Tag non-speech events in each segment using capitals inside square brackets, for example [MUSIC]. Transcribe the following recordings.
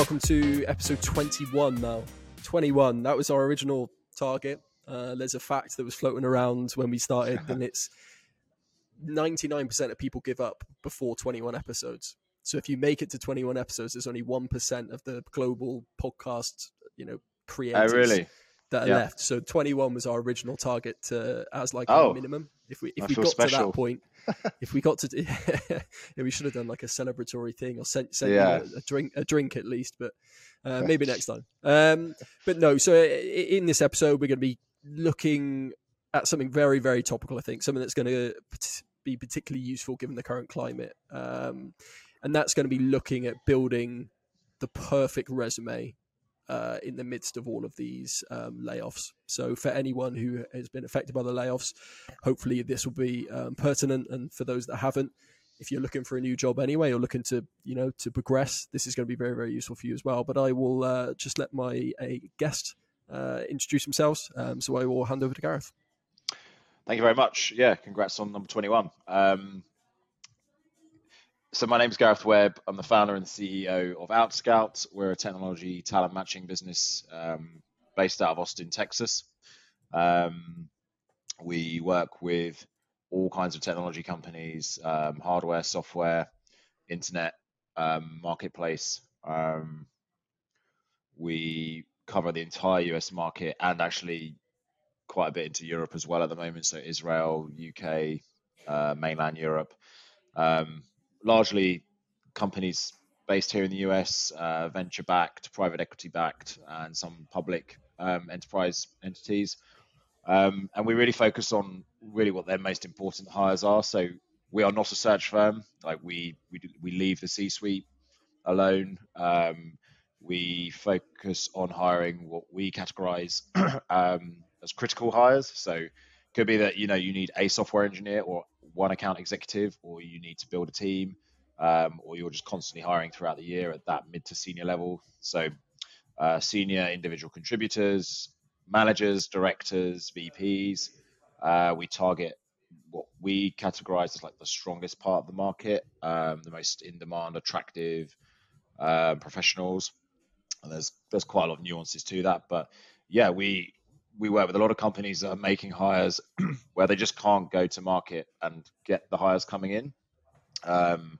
welcome to episode 21 now. 21, that was our original target. Uh, there's a fact that was floating around when we started, [LAUGHS] and it's 99% of people give up before 21 episodes. So if you make it to 21 episodes, there's only 1% of the global podcast, you know, creators Oh, really? that are Yeah. left. So 21 was our original target to, as like Oh. a minimum. If we if I we got to that point, [LAUGHS] if we got to, [LAUGHS] yeah, we should have done like a celebratory thing or sent sent Yeah. a, a drink a drink at least, but uh, [LAUGHS] maybe next time. Um, but no, so in this episode we're going to be looking at something very very topical. I think something that's going to be particularly useful given the current climate, um, and that's going to be looking at building the perfect resume uh, in the midst of all of these um, layoffs. So, for anyone who has been affected by the layoffs, hopefully this will be um, pertinent. And for those that haven't, if you're looking for a new job anyway, or looking to you know to progress, this is going to be very very useful for you as well. But I will uh, just let my a guest uh, introduce themselves. Um, so I will hand over to Gareth. Thank you very much. Yeah, congrats on number 21. Um, so my name is Gareth Webb. I'm the founder and CEO of OutScout. We're a technology talent matching business um, based out of Austin, Texas. Um, we work with all kinds of technology companies, um, hardware, software, internet, um, marketplace. Um, we cover the entire US market and actually quite a bit into Europe as well at the moment. So Israel, UK, uh, mainland Europe, um, largely companies based here in the US, uh, venture backed, private equity backed, and some public um, enterprise entities. Um, and we really focus on really what their most important hires are. So we are not a search firm. Like we we we leave the C-suite alone. Um, we focus on hiring what we categorize [CLEARS THROAT] um, as critical hires. So could be that you know you need a software engineer or one account executive, or you need to build a team, um, or you're just constantly hiring throughout the year at that mid to senior level. So uh, senior individual contributors, managers, directors, VPs. Uh, we target what we categorize as like the strongest part of the market, um, the most in demand, attractive um, professionals. And there's there's quite a lot of nuances to that, but yeah, we we work with a lot of companies that are making hires [CLEARS THROAT] where they just can't go to market and get the hires coming in. Um,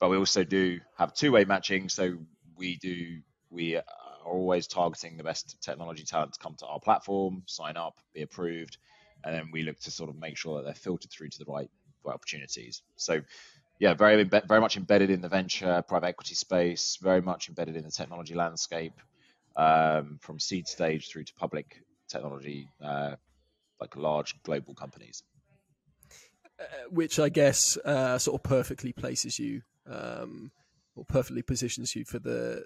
but we also do have two-way matching, so we do we are always targeting the best technology talent to come to our platform, sign up, be approved, and then we look to sort of make sure that they're filtered through to the right, right opportunities. So yeah, very very much embedded in the venture private equity space, very much embedded in the technology landscape, um, from seed stage through to public technology, uh, like large global companies. uh, which I guess uh, sort of perfectly places you, um, or perfectly positions you for the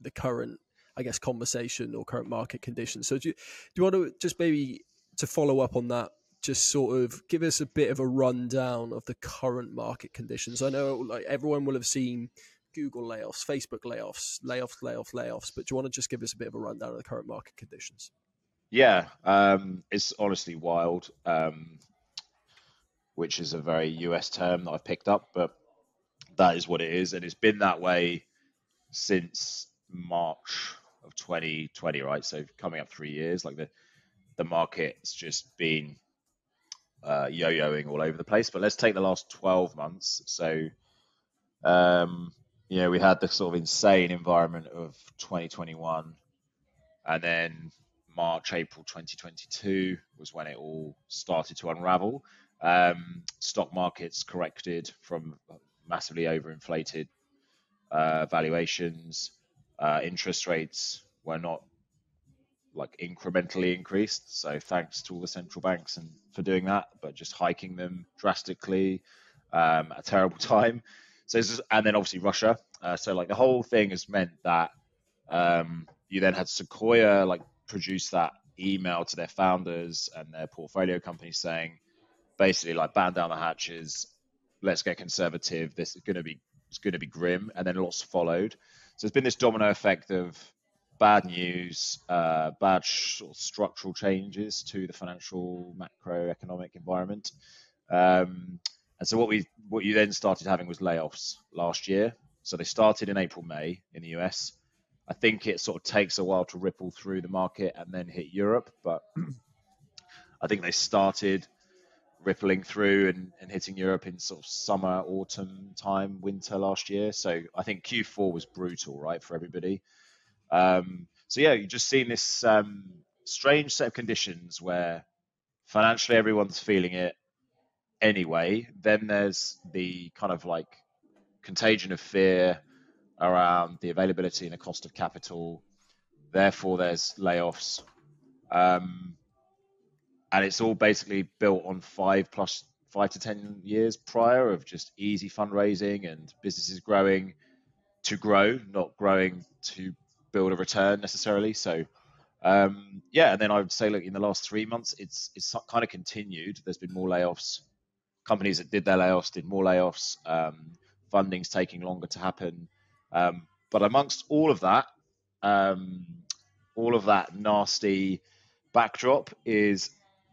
the current, I guess, conversation or current market conditions. So do you, do you want to just maybe to follow up on that? Just sort of give us a bit of a rundown of the current market conditions. I know, like everyone will have seen Google layoffs, Facebook layoffs, layoffs, layoffs, layoffs. But do you want to just give us a bit of a rundown of the current market conditions? Yeah, um, it's honestly wild, um, which is a very US term that I've picked up, but that is what it is, and it's been that way since March of 2020, right? So coming up three years, like the the market's just been uh, yo-yoing all over the place. But let's take the last 12 months. So, um, you know, we had the sort of insane environment of 2021, and then March, April 2022 was when it all started to unravel. Um, stock markets corrected from massively overinflated uh, valuations. Uh, interest rates were not like incrementally increased. So thanks to all the central banks and for doing that, but just hiking them drastically um, a terrible [LAUGHS] time. So and then obviously Russia. Uh, so like the whole thing has meant that um, you then had Sequoia like produce that email to their founders and their portfolio companies saying basically like batten down the hatches, let's get conservative. This is going to be it's going to be grim, and then lots followed. So there's been this domino effect of bad news, uh, bad structural changes to the financial macroeconomic environment. Um, and so what we what you then started having was layoffs last year. So they started in April May in the US. I think it sort of takes a while to ripple through the market and then hit Europe, but [CLEARS THROAT] I think they started rippling through and, and hitting Europe in sort of summer, autumn time, winter last year. So I think Q4 was brutal, right, for everybody. Um, so yeah, you're just seen this um, strange set of conditions where financially everyone's feeling it anyway. Then there's the kind of like contagion of fear around the availability and the cost of capital. Therefore, there's layoffs. Um, and it's all basically built on five plus five to ten years prior of just easy fundraising and businesses growing to grow, not growing to build a return necessarily. So um, yeah, and then I would say, look, in the last three months, it's it's kind of continued. There's been more layoffs. Companies that did their layoffs did more layoffs. Um, funding's taking longer to happen. Um, but amongst all of that, um, all of that nasty backdrop is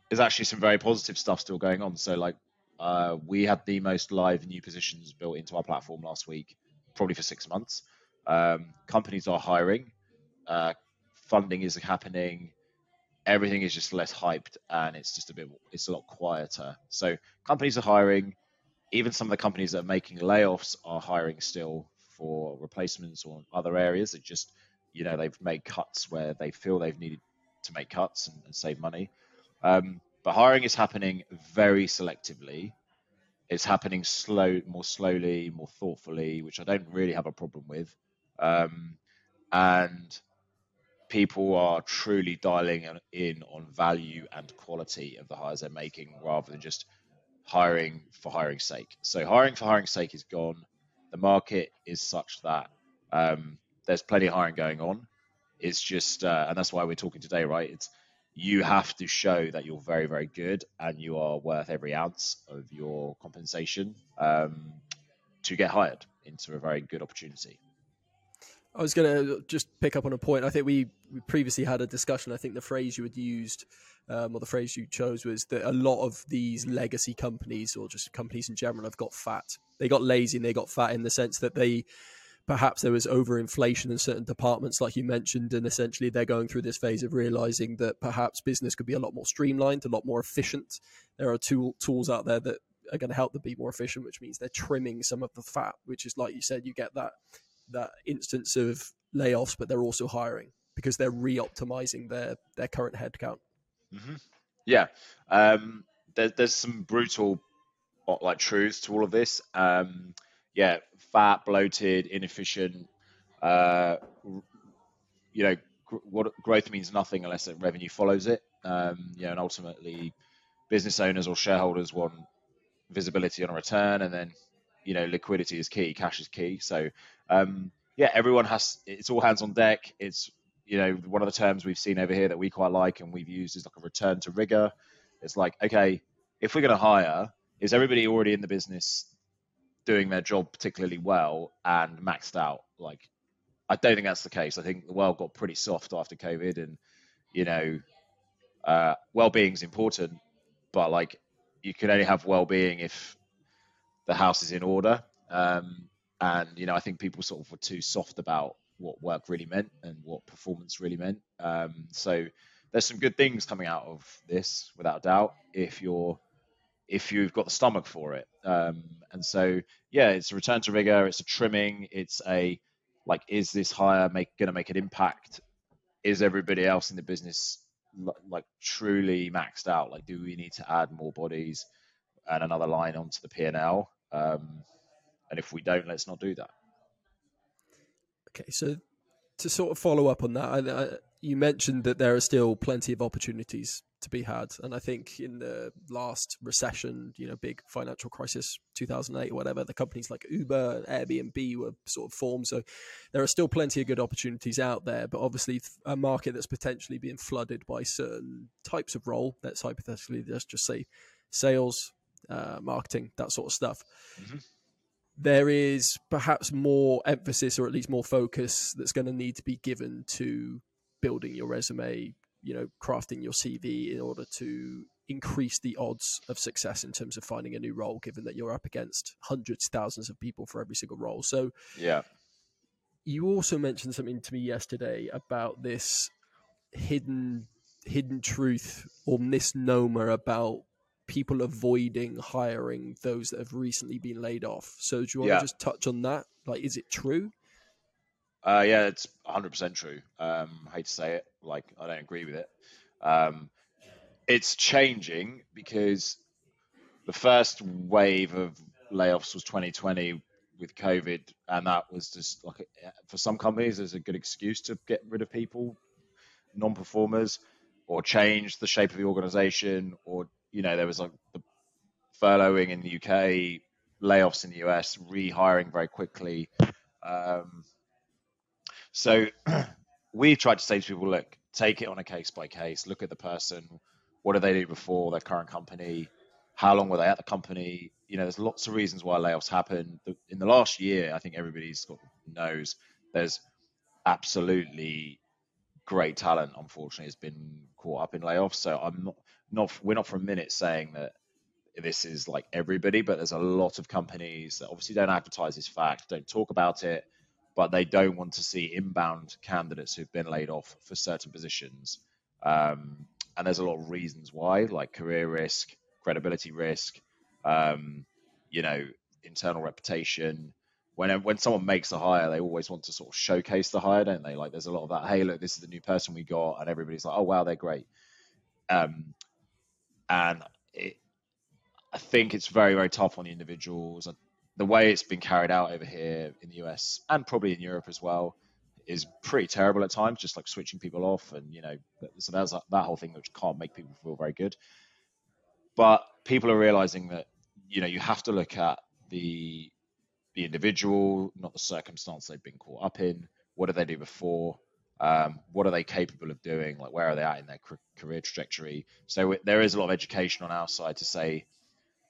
is actually some very positive stuff still going on. So like uh, we had the most live new positions built into our platform last week, probably for six months. Um, companies are hiring. Uh, funding is happening. Everything is just less hyped, and it's just a bit. It's a lot quieter. So companies are hiring. Even some of the companies that are making layoffs are hiring still for replacements or other areas. It just, you know, they've made cuts where they feel they've needed to make cuts and, and save money. Um, but hiring is happening very selectively. It's happening slow, more slowly, more thoughtfully, which I don't really have a problem with. Um, and people are truly dialing in on value and quality of the hires they're making rather than just hiring for hiring's sake. So hiring for hiring's sake is gone. The market is such that um, there's plenty of hiring going on. It's just, uh, and that's why we're talking today, right? It's you have to show that you're very, very good and you are worth every ounce of your compensation um, to get hired into a very good opportunity. I was going to just pick up on a point. I think we, we previously had a discussion. I think the phrase you had used, um, or the phrase you chose, was that a lot of these legacy companies, or just companies in general, have got fat. They got lazy and they got fat in the sense that they perhaps there was overinflation in certain departments, like you mentioned, and essentially they're going through this phase of realizing that perhaps business could be a lot more streamlined, a lot more efficient. There are tool, tools out there that are going to help them be more efficient, which means they're trimming some of the fat, which is like you said, you get that that instance of layoffs, but they're also hiring because they're re-optimizing their their current headcount. Mm-hmm. Yeah, um, there, there's some brutal uh, like truths to all of this. Um, yeah, fat, bloated, inefficient. Uh, you know, gr- what growth means nothing unless revenue follows it. Um, you know, and ultimately, business owners or shareholders want visibility on a return, and then you know, liquidity is key, cash is key. So um, yeah, everyone has. It's all hands on deck. It's you know one of the terms we've seen over here that we quite like and we've used is like a return to rigor. It's like okay, if we're going to hire, is everybody already in the business doing their job particularly well and maxed out? Like, I don't think that's the case. I think the world got pretty soft after COVID, and you know, uh, well-being is important, but like you can only have well-being if the house is in order. Um, and you know, I think people sort of were too soft about what work really meant and what performance really meant. Um, so there's some good things coming out of this, without doubt, if you're if you've got the stomach for it. Um, and so yeah, it's a return to rigor, it's a trimming, it's a like, is this hire make going to make an impact? Is everybody else in the business like truly maxed out? Like, do we need to add more bodies and another line onto the P and L? Um, and if we don't, let's not do that. Okay, so to sort of follow up on that, I, I, you mentioned that there are still plenty of opportunities to be had, and I think in the last recession, you know, big financial crisis, two thousand eight whatever, the companies like Uber, Airbnb were sort of formed. So there are still plenty of good opportunities out there, but obviously a market that's potentially being flooded by certain types of role. Let's hypothetically let's just say sales, uh, marketing, that sort of stuff. Mm-hmm there is perhaps more emphasis or at least more focus that's going to need to be given to building your resume, you know, crafting your CV in order to increase the odds of success in terms of finding a new role, given that you're up against hundreds, thousands of people for every single role. So, yeah, you also mentioned something to me yesterday about this hidden hidden truth or misnomer about people avoiding hiring those that have recently been laid off. So do you want yeah. to just touch on that? Like, is it true? Uh, yeah, it's 100% true. Um, I hate to say it, like I don't agree with it. Um, it's changing because the first wave of layoffs was 2020 with COVID, and that was just like for some companies, there's a good excuse to get rid of people, non-performers, or change the shape of the organization, or you know there was like the furloughing in the UK, layoffs in the US, rehiring very quickly. Um, so [CLEARS THROAT] we tried to say to people, look, take it on a case by case, look at the person, what did they do before their current company, how long were they at the company, you know, there's lots of reasons why layoffs happen. In the last year, I think everybody's got knows there's absolutely great talent. Unfortunately, has been caught up in layoffs. So I'm not not we're not for a minute saying that this is like everybody, but there's a lot of companies that obviously don't advertise this fact, don't talk about it, but they don't want to see inbound candidates who've been laid off for certain positions. Um, and there's a lot of reasons why, like career risk, credibility risk, um, you know, internal reputation. When when someone makes a hire, they always want to sort of showcase the hire, don't they? Like there's a lot of that. Hey, look, this is the new person we got, and everybody's like, oh wow, they're great. Um, and it, I think it's very very tough on the individuals. The way it's been carried out over here in the US and probably in Europe as well is pretty terrible at times. Just like switching people off, and you know, so that's that whole thing which can't make people feel very good. But people are realizing that you know you have to look at the the individual, not the circumstance they've been caught up in. What did they do before? Um, what are they capable of doing? Like where are they at in their career trajectory? So there is a lot of education on our side to say,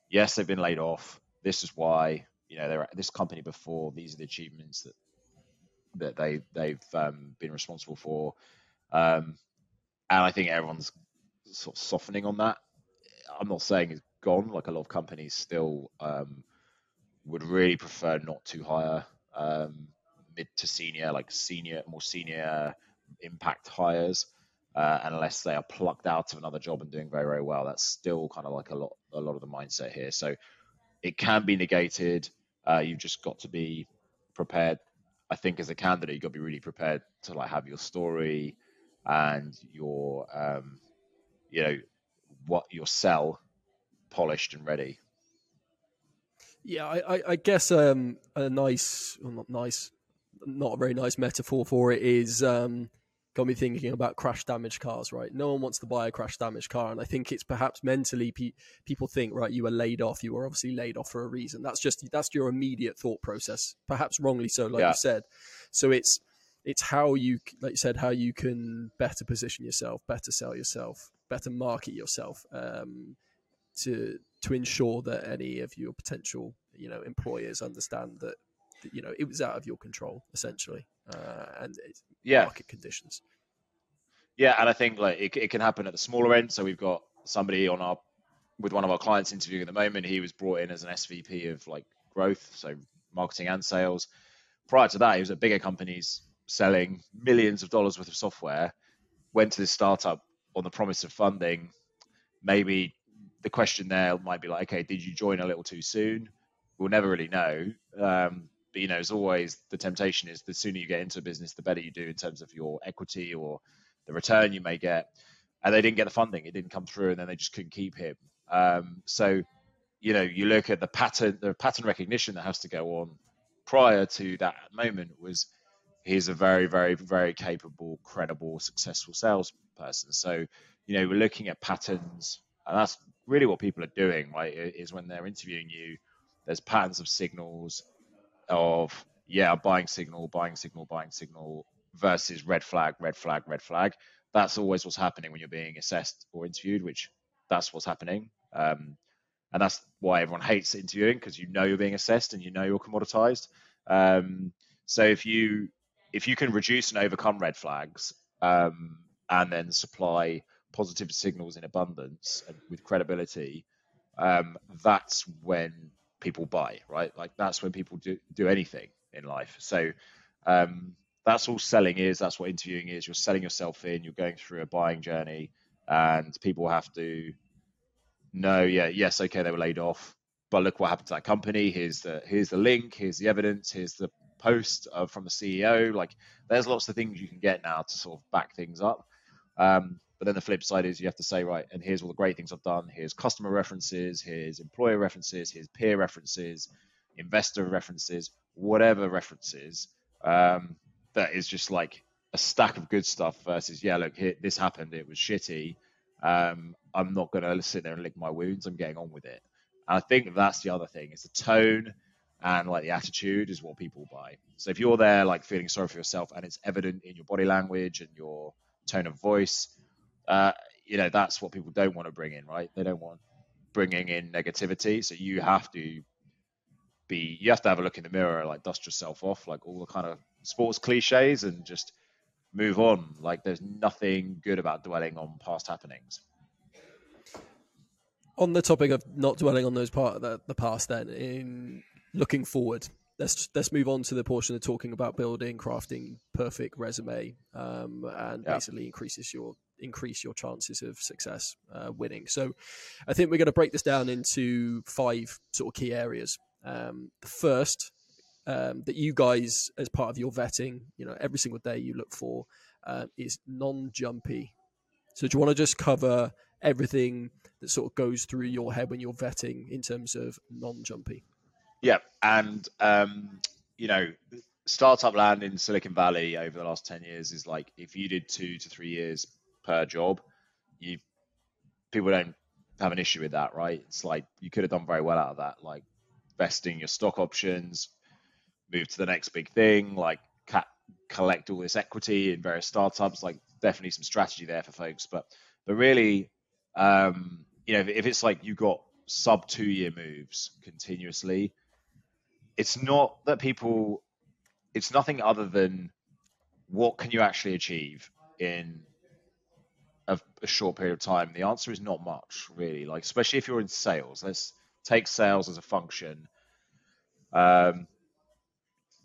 yes, they've been laid off. This is why. You know, they're at this company before. These are the achievements that that they they've um, been responsible for. Um, and I think everyone's sort of softening on that. I'm not saying it's gone. Like a lot of companies still um, would really prefer not to hire um, mid to senior, like senior, more senior impact hires, uh, unless they are plucked out of another job and doing very, very well. That's still kind of like a lot, a lot of the mindset here. So it can be negated. Uh, you've just got to be prepared. I think as a candidate, you've got to be really prepared to like have your story and your, um, you know, what your sell polished and ready. Yeah, I, I guess um, a nice, well, not nice, not a very nice metaphor for it is um, got me thinking about crash damaged cars, right? No one wants to buy a crash damaged car, and I think it's perhaps mentally pe- people think, right, you were laid off, you were obviously laid off for a reason. That's just that's your immediate thought process, perhaps wrongly so, like yeah. you said. So it's it's how you, like you said, how you can better position yourself, better sell yourself, better market yourself. Um, to to ensure that any of your potential you know employers understand that, that you know it was out of your control essentially uh, and yeah. market conditions. Yeah and i think like it, it can happen at the smaller end. So we've got somebody on our with one of our clients interviewing at the moment. He was brought in as an svp of like growth so marketing and sales. Prior to that he was at bigger companies selling millions of dollars worth of software went to this startup on the promise of funding. Maybe the question there might be like, okay, did you join a little too soon? We'll never really know. Um, but you know, as always, the temptation is the sooner you get into a business, the better you do in terms of your equity or the return you may get. And they didn't get the funding; it didn't come through, and then they just couldn't keep him. Um, so, you know, you look at the pattern, the pattern recognition that has to go on prior to that moment was he's a very, very, very capable, credible, successful salesperson. So, you know, we're looking at patterns, and that's really what people are doing, right, is when they're interviewing you, there's patterns of signals of, yeah, buying signal, buying signal, buying signal versus red flag, red flag, red flag. That's always what's happening when you're being assessed or interviewed, which that's what's happening. Um, and that's why everyone hates interviewing because you know you're being assessed and you know you're commoditized. Um, so if you if you can reduce and overcome red flags um, and then supply positive signals in abundance and with credibility, um, that's when people buy, right? Like that's when people do do anything in life. So Um, that's all selling is. That's what interviewing is. You're selling yourself in. You're going through a buying journey, and people have to know. Yeah, yes, okay, they were laid off, but look what happened to that company. Here's the here's the link. Here's the evidence. Here's the post uh, from the CEO. Like, there's lots of things you can get now to sort of back things up. Um, but then the flip side is you have to say, right, and here's all the great things I've done. Here's customer references, here's employer references, here's peer references, investor references, whatever references. Um, that is just like a stack of good stuff versus, yeah, look, here, this happened, it was shitty. Um, I'm not going to sit there and lick my wounds. I'm getting on with it. And I think that's the other thing is the tone and like the attitude is what people buy. So if you're there like feeling sorry for yourself and it's evident in your body language and your tone of voice, uh, you know that's what people don't want to bring in, right? They don't want bringing in negativity. So you have to be, you have to have a look in the mirror, like dust yourself off, like all the kind of sports cliches, and just move on. Like there's nothing good about dwelling on past happenings. On the topic of not dwelling on those part of the, the past, then in looking forward, let's let's move on to the portion of talking about building, crafting perfect resume, um, and yeah. basically increases your increase your chances of success uh, winning. So, I think we're going to break this down into five sort of key areas. Um, the first um, that you guys, as part of your vetting, you know, every single day you look for uh, is non-jumpy. So, do you want to just cover everything that sort of goes through your head when you're vetting in terms of non-jumpy? Yeah, and um, you know, startup land in Silicon Valley over the last ten years is like if you did two to three years per job, you people don't have an issue with that, right? It's like you could have done very well out of that, like vesting your stock options, move to the next big thing, like collect all this equity in various startups. Like definitely some strategy there for folks, but but really, um, you know, if, if it's like you got sub two year moves continuously, it's not that people it's nothing other than what can you actually achieve in a, a, short period of time the answer is not much really. Like especially if you're in sales. Let's take sales as a function. Um,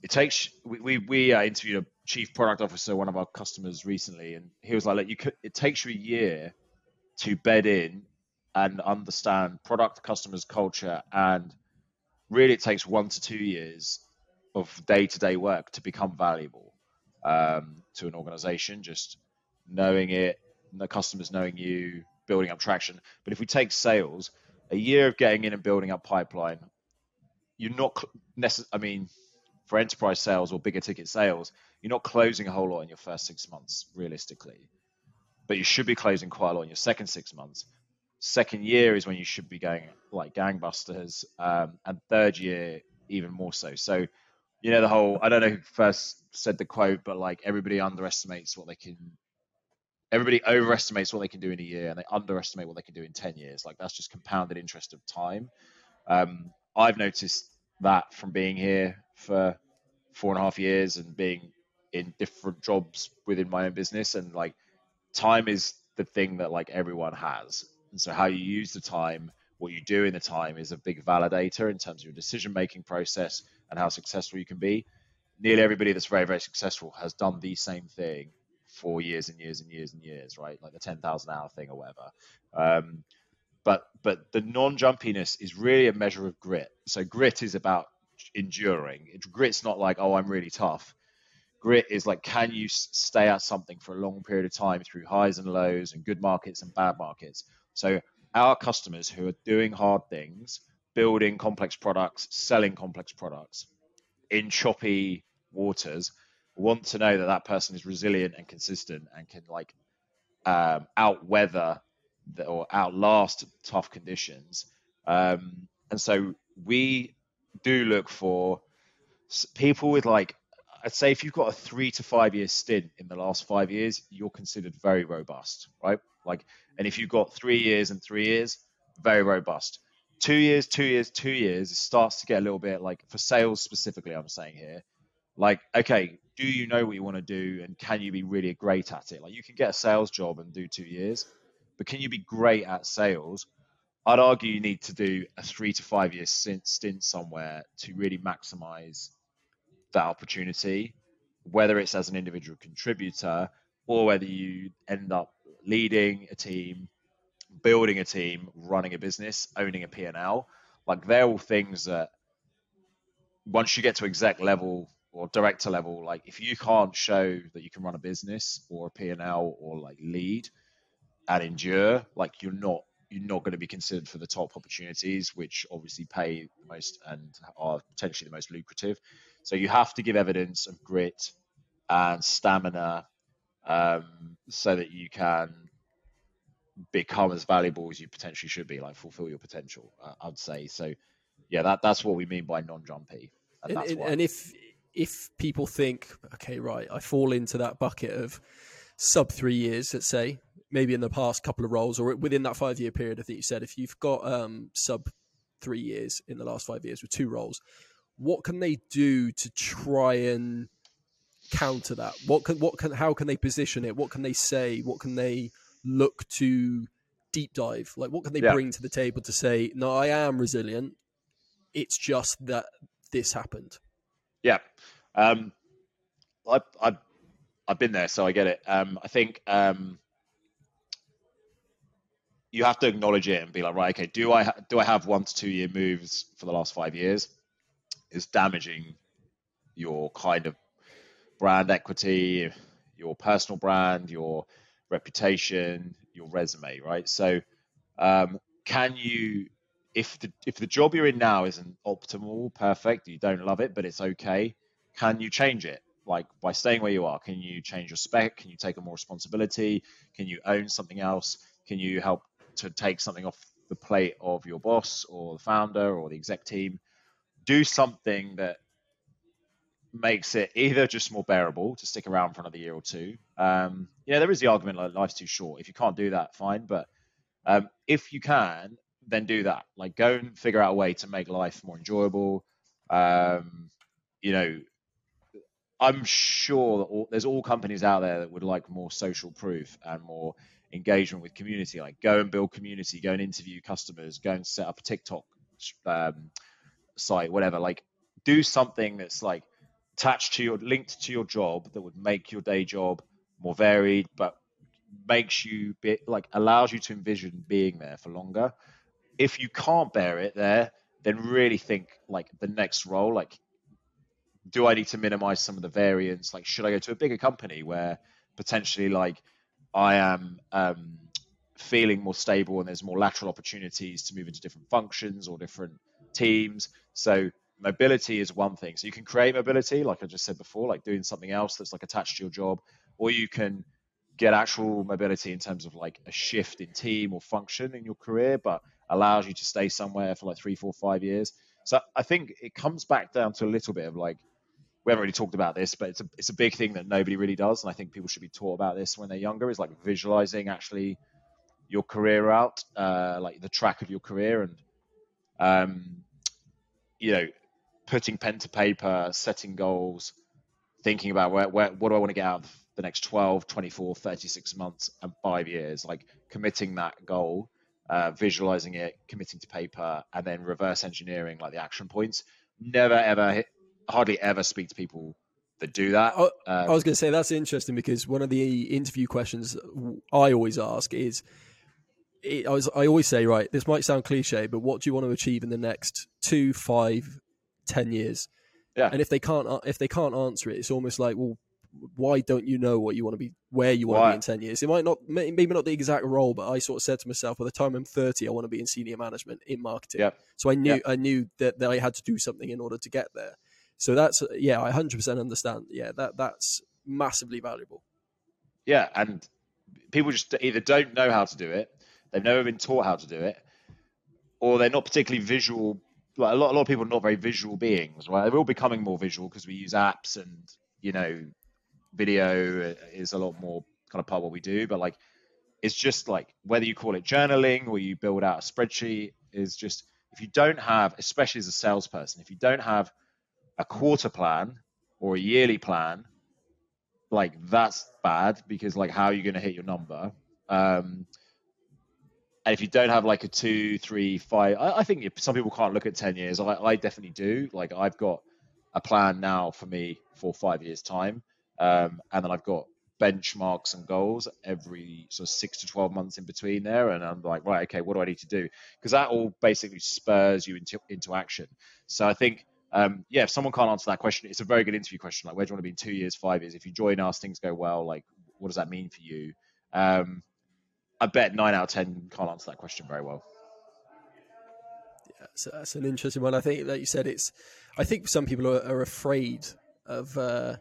it takes we we, we uh, interviewed a chief product officer one of our customers recently and he was like, you could it takes you a year to bed in and understand product customers culture and really it takes one to two years of day-to-day work to become valuable um, to an organization. Just knowing it the customers knowing you building up traction but if we take sales a year of getting in and building up pipeline you're not necessarily i mean for enterprise sales or bigger ticket sales you're not closing a whole lot in your first six months realistically but you should be closing quite a lot in your second six months Second year is when you should be going like gangbusters, um, and third year even more so. So, you know, the whole I don't know who first said the quote, but like everybody underestimates what they can. Everybody overestimates what they can do in a year, and they underestimate what they can do in ten years. Like that's just compounded interest of time. Um, I've noticed that from being here for four and a half years and being in different jobs within my own business, and like time is the thing that like everyone has and so, how you use the time, what you do in the time, is a big validator in terms of your decision making process and how successful you can be. Nearly everybody that's very, very successful has done the same thing for years and years and years and years, right? Like the 10,000 hour thing or whatever. Um, but but the non-jumpiness is really a measure of grit. So grit is about enduring. It, grit's not like oh I'm really tough. Grit is like can you stay at something for a long period of time through highs and lows and good markets and bad markets. So our customers who are doing hard things, building complex products, selling complex products in choppy waters, want to know that that person is resilient and consistent and can like um, or outlast tough conditions. Um, and so we do look for people with like I'd say if you've got a three to five year stint in the last five years, you're considered very robust, right? Like, and if you've got three years and three years, very robust. Two years, two years, two years, it starts to get a little bit like for sales specifically, I'm saying here, like, okay, do you know what you want to do and can you be really great at it? Like, you can get a sales job and do two years, but can you be great at sales? I'd argue you need to do a three to five year stint somewhere to really maximize that opportunity. whether it's as an individual contributor or whether you end up leading a team, building a team, running a business, owning a P&L, like they're all things that once you get to exec level or director level, like if you can't show that you can run a business or a P&L or like lead and endure, like you're not you're not going to be considered for the top opportunities, which obviously pay the most and are potentially the most lucrative. So you have to give evidence of grit and stamina um, so that you can become as valuable as you potentially should be, like fulfill your potential. Uh, I'd say so. Yeah, that that's what we mean by non-jumpy, and, and, and if if people think, okay, right, I fall into that bucket of sub three years, let's say, maybe in the past couple of roles or within that five year period, I think you said, if you've got um, sub three years in the last five years with two roles, what can they do to try and counter that? What can what can how can they position it? What can they say? What can they look to deep dive? Like what can they yeah. bring to the table to say, no, I am resilient. It's just that this happened. Yeah. Um, I, I, I've been there, so I get it. Um, I think um, you have to acknowledge it and be like, right, okay, do I ha- do I have one to two year moves for the last five years? Is damaging your kind of brand equity, your personal brand, your reputation, your resume, right? So, um, can you, if the if the job you're in now isn't optimal, perfect, you don't love it, but it's okay, can you change it? Like by staying where you are, can you change your spec? Can you take on more responsibility? Can you own something else? Can you help to take something off the plate of your boss or the founder or the exec team? Do something that makes it either just more bearable to stick around for another year or two. Um, yeah, there is the argument like life's too short. If you can't do that, fine. But um, if you can, then do that. Like go and figure out a way to make life more enjoyable. Um, you know, I'm sure that all, there's all companies out there that would like more social proof and more engagement with community. Like go and build community, go and interview customers, go and set up a TikTok um, site, whatever. Like do something that's like attached to your linked to your job that would make your day job more varied, but makes you be, like allows you to envision being there for longer. If you can't bear it there, then really think like the next role. Like, do I need to minimize some of the variance? Like, should I go to a bigger company where potentially like I am um, feeling more stable and there's more lateral opportunities to move into different functions or different teams. So mobility is one thing. So you can create mobility, like I just said before, like doing something else that's like attached to your job, or you can get actual mobility in terms of like a shift in team or function in your career, but allows you to stay somewhere for like three, four, five years. So I think it comes back down to a little bit of like we haven't really talked about this, but it's a it's a big thing that nobody really does, and I think people should be taught about this when they're younger. Is like visualizing actually your career out, uh, like the track of your career, and um, you know putting pen to paper, setting goals, thinking about where, where what do I want to get out of the next 12, 24, 36 months and five years, like committing that goal, uh, visualizing it, committing to paper, and then reverse engineering like the action points. Never ever, hardly ever speak to people that do that. I, um, I was going to say that's interesting because one of the interview questions I always ask is, I was I always say right, this might sound cliche, but what do you want to achieve in the next two, five, ten years. Yeah. And if they can't if they can't answer it, it's almost like, well, why don't you know what you want to be where you want why? to be in 10 years? It might not maybe not the exact role, but I sort of said to myself, by the time I'm 30, I want to be in senior management in marketing. Yeah. So I knew I knew that, that I had to do something in order to get there. So that's yeah, I 100% understand. Yeah, that that's massively valuable. Yeah, and people just either don't know how to do it, they've never been taught how to do it, or they're not particularly visual like a lot, a lot of people are not very visual beings, right? They're all becoming more visual because we use apps and you know, video is a lot more kind of part of what we do. But like, it's just like whether you call it journaling or you build out a spreadsheet is just if you don't have, especially as a salesperson, if you don't have a quarter plan or a yearly plan, like that's bad because like how are you going to hit your number? Um, and if you don't have like a two, three, five, I, I think some people can't look at 10 years. I, I definitely do. Like I've got a plan now for me for five years time. Um, and then I've got benchmarks and goals every sort of six to 12 months in between there. And I'm like, right, okay, what do I need to do? Because that all basically spurs you into, into action. So I think, um, yeah, if someone can't answer that question, it's a very good interview question. Like, where do you want to be in two years, five years? If you join us, things go well, like, what does that mean for you? Um, I bet nine out of 10 can't answer that question very well. Yeah, so that's an interesting one. I think, like you said, it's, I think some people are, are afraid of, uh,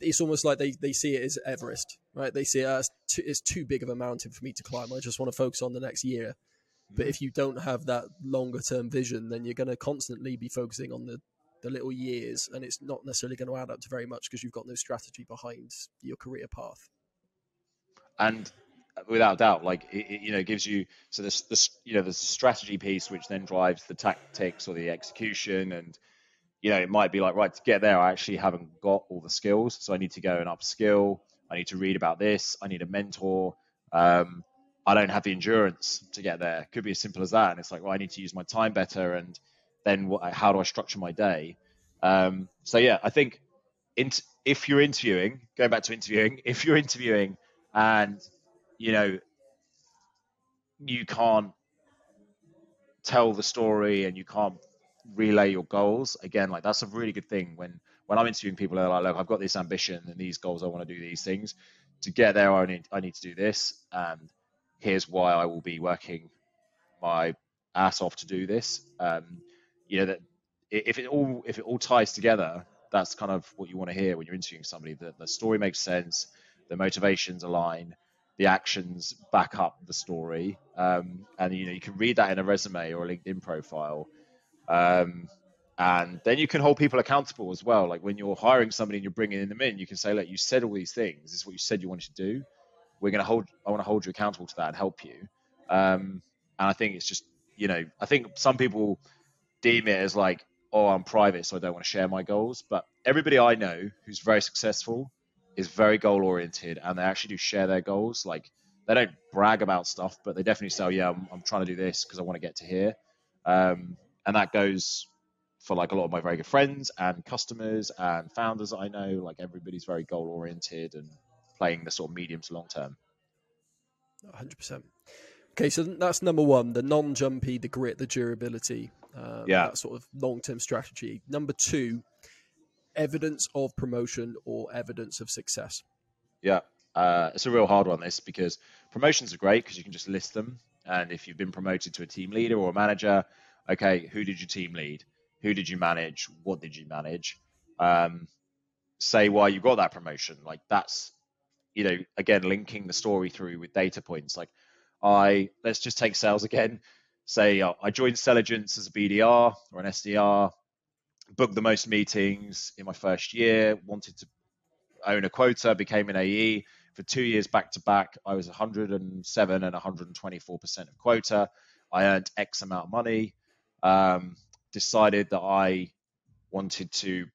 it's almost like they, they see it as Everest, right? They see it as too, it's too big of a mountain for me to climb. I just want to focus on the next year. But mm-hmm. if you don't have that longer term vision, then you're going to constantly be focusing on the, the little years, and it's not necessarily going to add up to very much because you've got no strategy behind your career path. And uh, without doubt, like it, it, you know, gives you so this this you know there's a strategy piece which then drives the tactics or the execution and you know, it might be like, right, to get there, I actually haven't got all the skills. So I need to go and upskill. I need to read about this. I need a mentor. Um, I don't have the endurance to get there. Could be as simple as that. And it's like, well, I need to use my time better. And then what, how do I structure my day? Um, so yeah, I think in, if you're interviewing, going back to interviewing, if you're interviewing and you know you can't tell the story and you can't relay your goals. Again like that's a really good thing when when i'm interviewing people they're like look i've got this ambition and these goals i want to do these things. To get there i need i need to do this and here's why i will be working my ass off to do this. Um, you know that if it all if it all ties together that's kind of what you want to hear when you're interviewing somebody that the story makes sense the motivations align the actions back up the story. Um, and you know you can read that in a resume or a linkedin profile um, and then you can hold people accountable as well. Like when you're hiring somebody and you're bringing them in, you can say, "Look, you said all these things. This is what you said you wanted to do. We're going to hold. I want to hold you accountable to that and help you." Um, and I think it's just, you know, I think some people deem it as like, "Oh, I'm private, so I don't want to share my goals." But everybody I know who's very successful is very goal oriented, and they actually do share their goals. Like they don't brag about stuff, but they definitely say, oh, "Yeah, I'm, I'm trying to do this because I want to get to here." Um, and that goes for like a lot of my very good friends and customers and founders that I know. Like everybody's very goal oriented and playing the sort of medium to long term. 100%. Okay, so that's number one the non jumpy, the grit, the durability. Um, yeah. That sort of long term strategy. Number two, evidence of promotion or evidence of success. Yeah. Uh, it's a real hard one, this, because promotions are great because you can just list them. And if you've been promoted to a team leader or a manager, okay, who did your team lead? Who did you manage? What did you manage? Um, say why you got that promotion. Like that's, you know, again, linking the story through with data points. Like I, let's just take sales again. Say uh, I joined Selligence as a BDR or an SDR, booked the most meetings in my first year, wanted to own a quota, became an AE. For two years back to back, I was 107 and 124% of quota. I earned X amount of money um, decided that I wanted to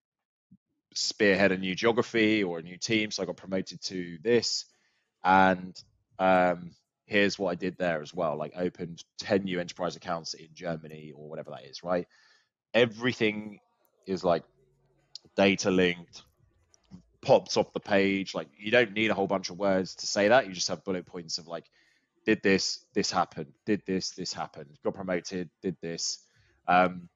spearhead a new geography or a new team. So I got promoted to this. And um, here's what I did there as well like opened 10 new enterprise accounts in Germany or whatever that is, right? Everything is like data linked, pops off the page. Like you don't need a whole bunch of words to say that. You just have bullet points of like, did this, this happened, did this, this happened, got promoted, did this. Um,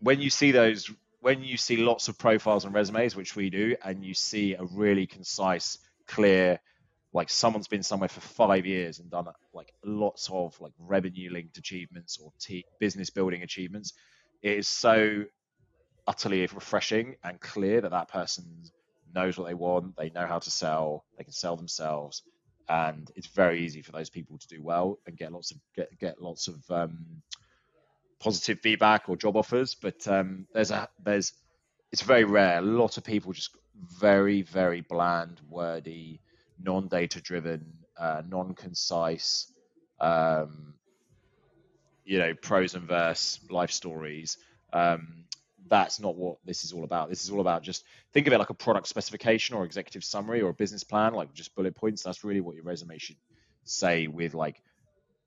when you see those, when you see lots of profiles and resumes, which we do, and you see a really concise, clear, like someone's been somewhere for five years and done like lots of like revenue linked achievements or t- business building achievements, it is so utterly refreshing and clear that that person knows what they want, they know how to sell, they can sell themselves, and it's very easy for those people to do well and get lots of get get lots of um, positive feedback or job offers, but um, there's a there's it's very rare. A lot of people just very very bland, wordy, non-data driven, uh, non-concise, um, you know, prose and verse life stories. Um, that's not what this is all about. This is all about just think of it like a product specification or executive summary or a business plan, like just bullet points. That's really what your resume should say with like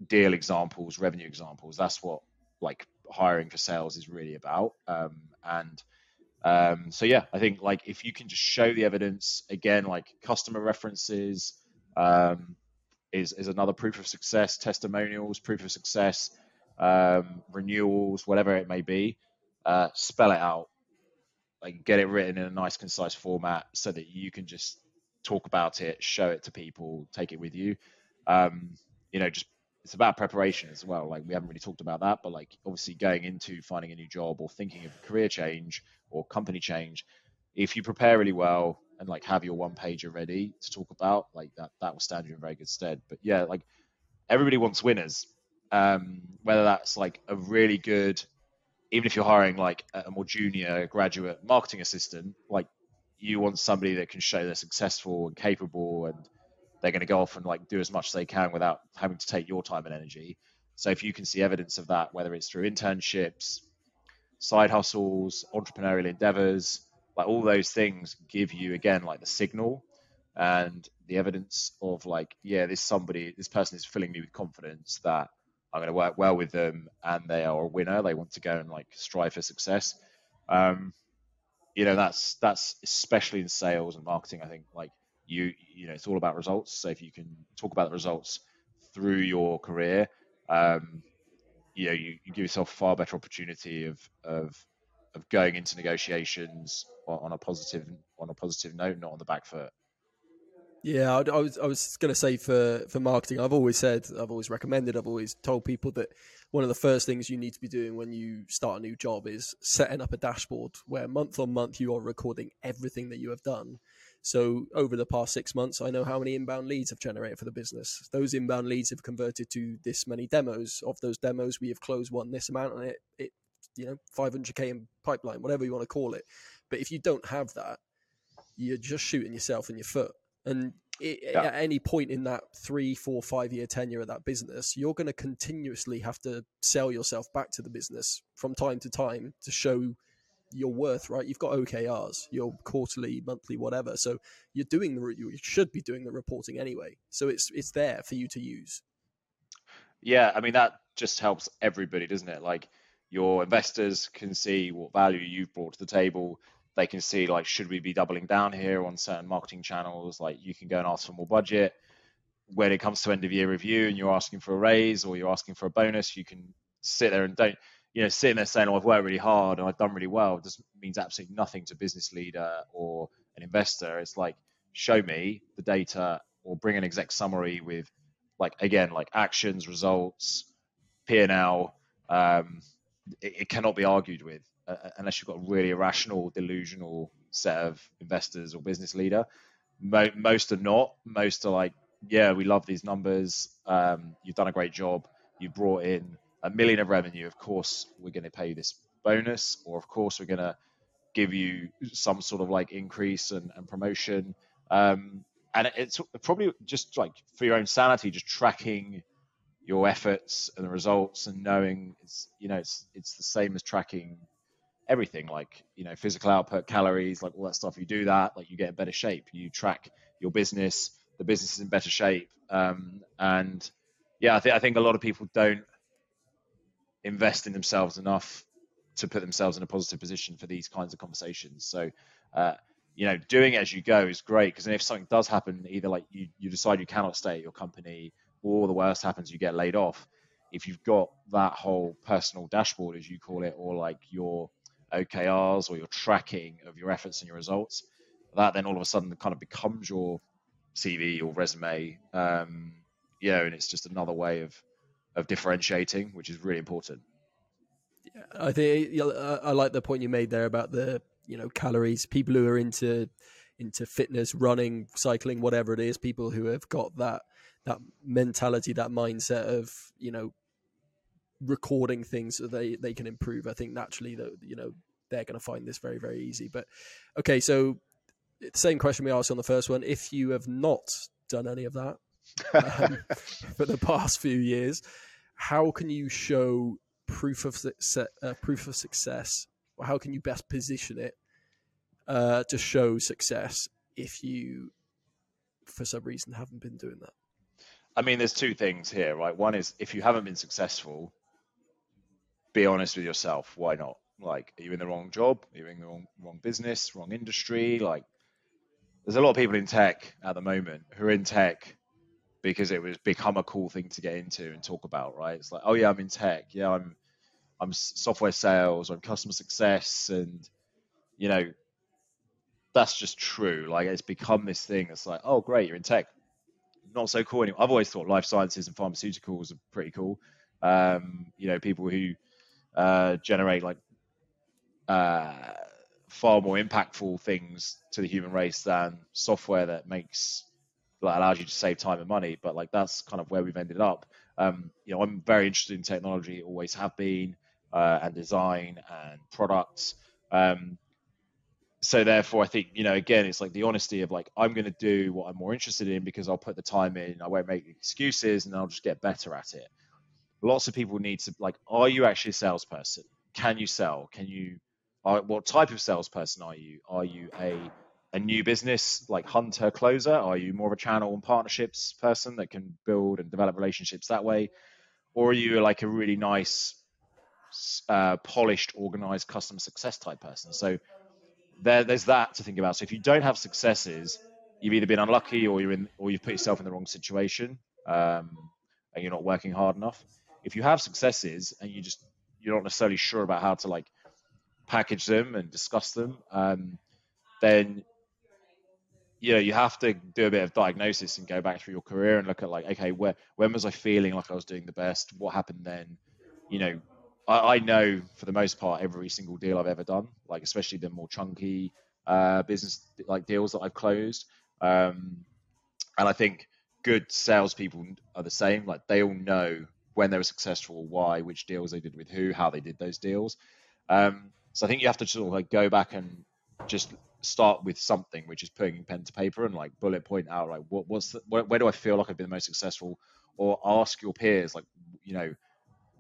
deal examples, revenue examples. That's what like hiring for sales is really about. Um, and Um, so yeah, I think like if you can just show the evidence again, like customer references um, is is another proof of success, testimonials, proof of success, um, renewals, whatever it may be. Uh, spell it out, like get it written in a nice, concise format, so that you can just talk about it, show it to people, take it with you. Um, you know, just it's about preparation as well. Like we haven't really talked about that, but like obviously going into finding a new job or thinking of a career change or company change, if you prepare really well and like have your one pager ready to talk about, like that that will stand you in very good stead. But yeah, like everybody wants winners. Um, whether that's like a really good, even if you're hiring like a more junior graduate marketing assistant, like you want somebody that can show they're successful and capable and they're going to go off and like do as much as they can without having to take your time and energy. So if you can see evidence of that, whether it's through internships, side hustles, entrepreneurial endeavors, like all those things give you again like the signal and the evidence of like, yeah, this somebody, this person is filling me with confidence that I'm going to work well with them and they are a winner. They want to go and like strive for success. Um, you know, that's that's especially in sales and marketing. I think like you you know it's all about results. So if you can talk about the results through your career, um, you know you, you give yourself far better opportunity of of of going into negotiations on a positive on a positive note, not on the back foot. Yeah, I, I was I was going to say for for marketing, I've always said, I've always recommended, I've always told people that one of the first things you need to be doing when you start a new job is setting up a dashboard where month on month you are recording everything that you have done so over the past six months, I know how many inbound leads have generated for the business. Those inbound leads have converted to this many demos. Of those demos, we have closed one this amount, and it, it you know, 500k in pipeline, whatever you want to call it. But if you don't have that, you're just shooting yourself in your foot. And it, yeah. at any point in that three, four, five year tenure of that business, you're going to continuously have to sell yourself back to the business from time to time to show your worth, right? You've got OKRs, your quarterly, monthly, whatever. So you're doing the you should be doing the reporting anyway. So it's it's there for you to use. Yeah, I mean that just helps everybody, doesn't it? Like your investors can see what value you've brought to the table. They can see like should we be doubling down here on certain marketing channels? Like you can go and ask for more budget. When it comes to end of year review and you're asking for a raise or you're asking for a bonus, you can sit there and don't you know, sitting there saying, "Oh, I've worked really hard and I've done really well," just means absolutely nothing to a business leader or an investor. It's like, show me the data or bring an exec summary with, like, again, like actions, results, P and L. Um, it, it, cannot be argued with uh, uh, unless you've got a really irrational, delusional set of investors or business leader. Mo- most are not. Most are like, yeah, we love these numbers. Um, you've done a great job. You brought in a million of revenue, of course we're going to pay you this bonus, or of course we're going to give you some sort of like increase and, and promotion. Um, and it's probably just like for your own sanity, just tracking your efforts and the results and knowing it's you know it's it's the same as tracking everything like you know physical output calories like all that stuff. You do that like you get in better shape. You track your business. The business is in better shape. Um, and yeah I, th- I think a lot of people don't invest in themselves enough to put themselves in a positive position for these kinds of conversations. So, uh, you know, doing it as you go is great because if something does happen, either like you, you decide you cannot stay at your company or the worst happens, you get laid off. If you've got that whole personal dashboard, as you call it, or like your OKRs or your tracking of your efforts and your results, that then all of a sudden kind of becomes your CV or resume. Um, know, and it's just another way of of differentiating, which is really important. Yeah, I think I like the point you made there about the you know calories. People who are into into fitness, running, cycling, whatever it is, people who have got that that mentality, that mindset of you know recording things so they they can improve. I think naturally that you know they're going to find this very very easy. But okay, so same question we asked on the first one: if you have not done any of that [LAUGHS] um, for the past few years, how can you show proof of success, uh, proof of success, or how can you best position it uh, to show success if you, for some reason, haven't been doing that? I mean, there's two things here, right? One is if you haven't been successful, be honest with yourself. Why not? Like, are you in the wrong job? Are you in the wrong, wrong business, wrong industry? Like, there's a lot of people in tech at the moment who are in tech because it was become a cool thing to get into and talk about, right? It's like, oh yeah, I'm in tech. Yeah, I'm I'm software sales, I'm customer success, and you know, that's just true. Like it's become this thing. It's like, oh great, you're in tech. Not so cool anymore. I've always thought life sciences and pharmaceuticals are pretty cool. Um, you know, people who uh, generate like uh, far more impactful things to the human race than software that makes that allows you to save time and money. But like that's kind of where we've ended up. Um, you know, I'm very interested in technology, always have been, uh, and design and products. Um, so therefore, I think you know, again, it's like the honesty of like I'm going to do what I'm more interested in because I'll put the time in. I won't make excuses, and I'll just get better at it. Lots of people need to like, are you actually a salesperson? Can you sell? Can you? Are, what type of salesperson are you? Are you a a new business like hunter closer? Are you more of a channel and partnerships person that can build and develop relationships that way? Or are you like a really nice, uh, polished, organized customer success type person? So there, there's that to think about. So if you don't have successes, you've either been unlucky or you're in, or you've put yourself in the wrong situation, um, and you're not working hard enough. If you have successes and you just you're not necessarily sure about how to like package them and discuss them, um, then you know you have to do a bit of diagnosis and go back through your career and look at like okay where when was i feeling like i was doing the best? What happened then? You know i, I know for the most part every single deal i've ever done like especially the more chunky uh, business like deals that i've closed. Um, and i think good salespeople are the same like they all know when they were successful why which deals they did with who how they did those deals. Um, so i think you have to sort of like go back and just start with something, which is putting pen to paper and like bullet point out like what what's the, where, where do I feel like I've been the most successful, or ask your peers like you know,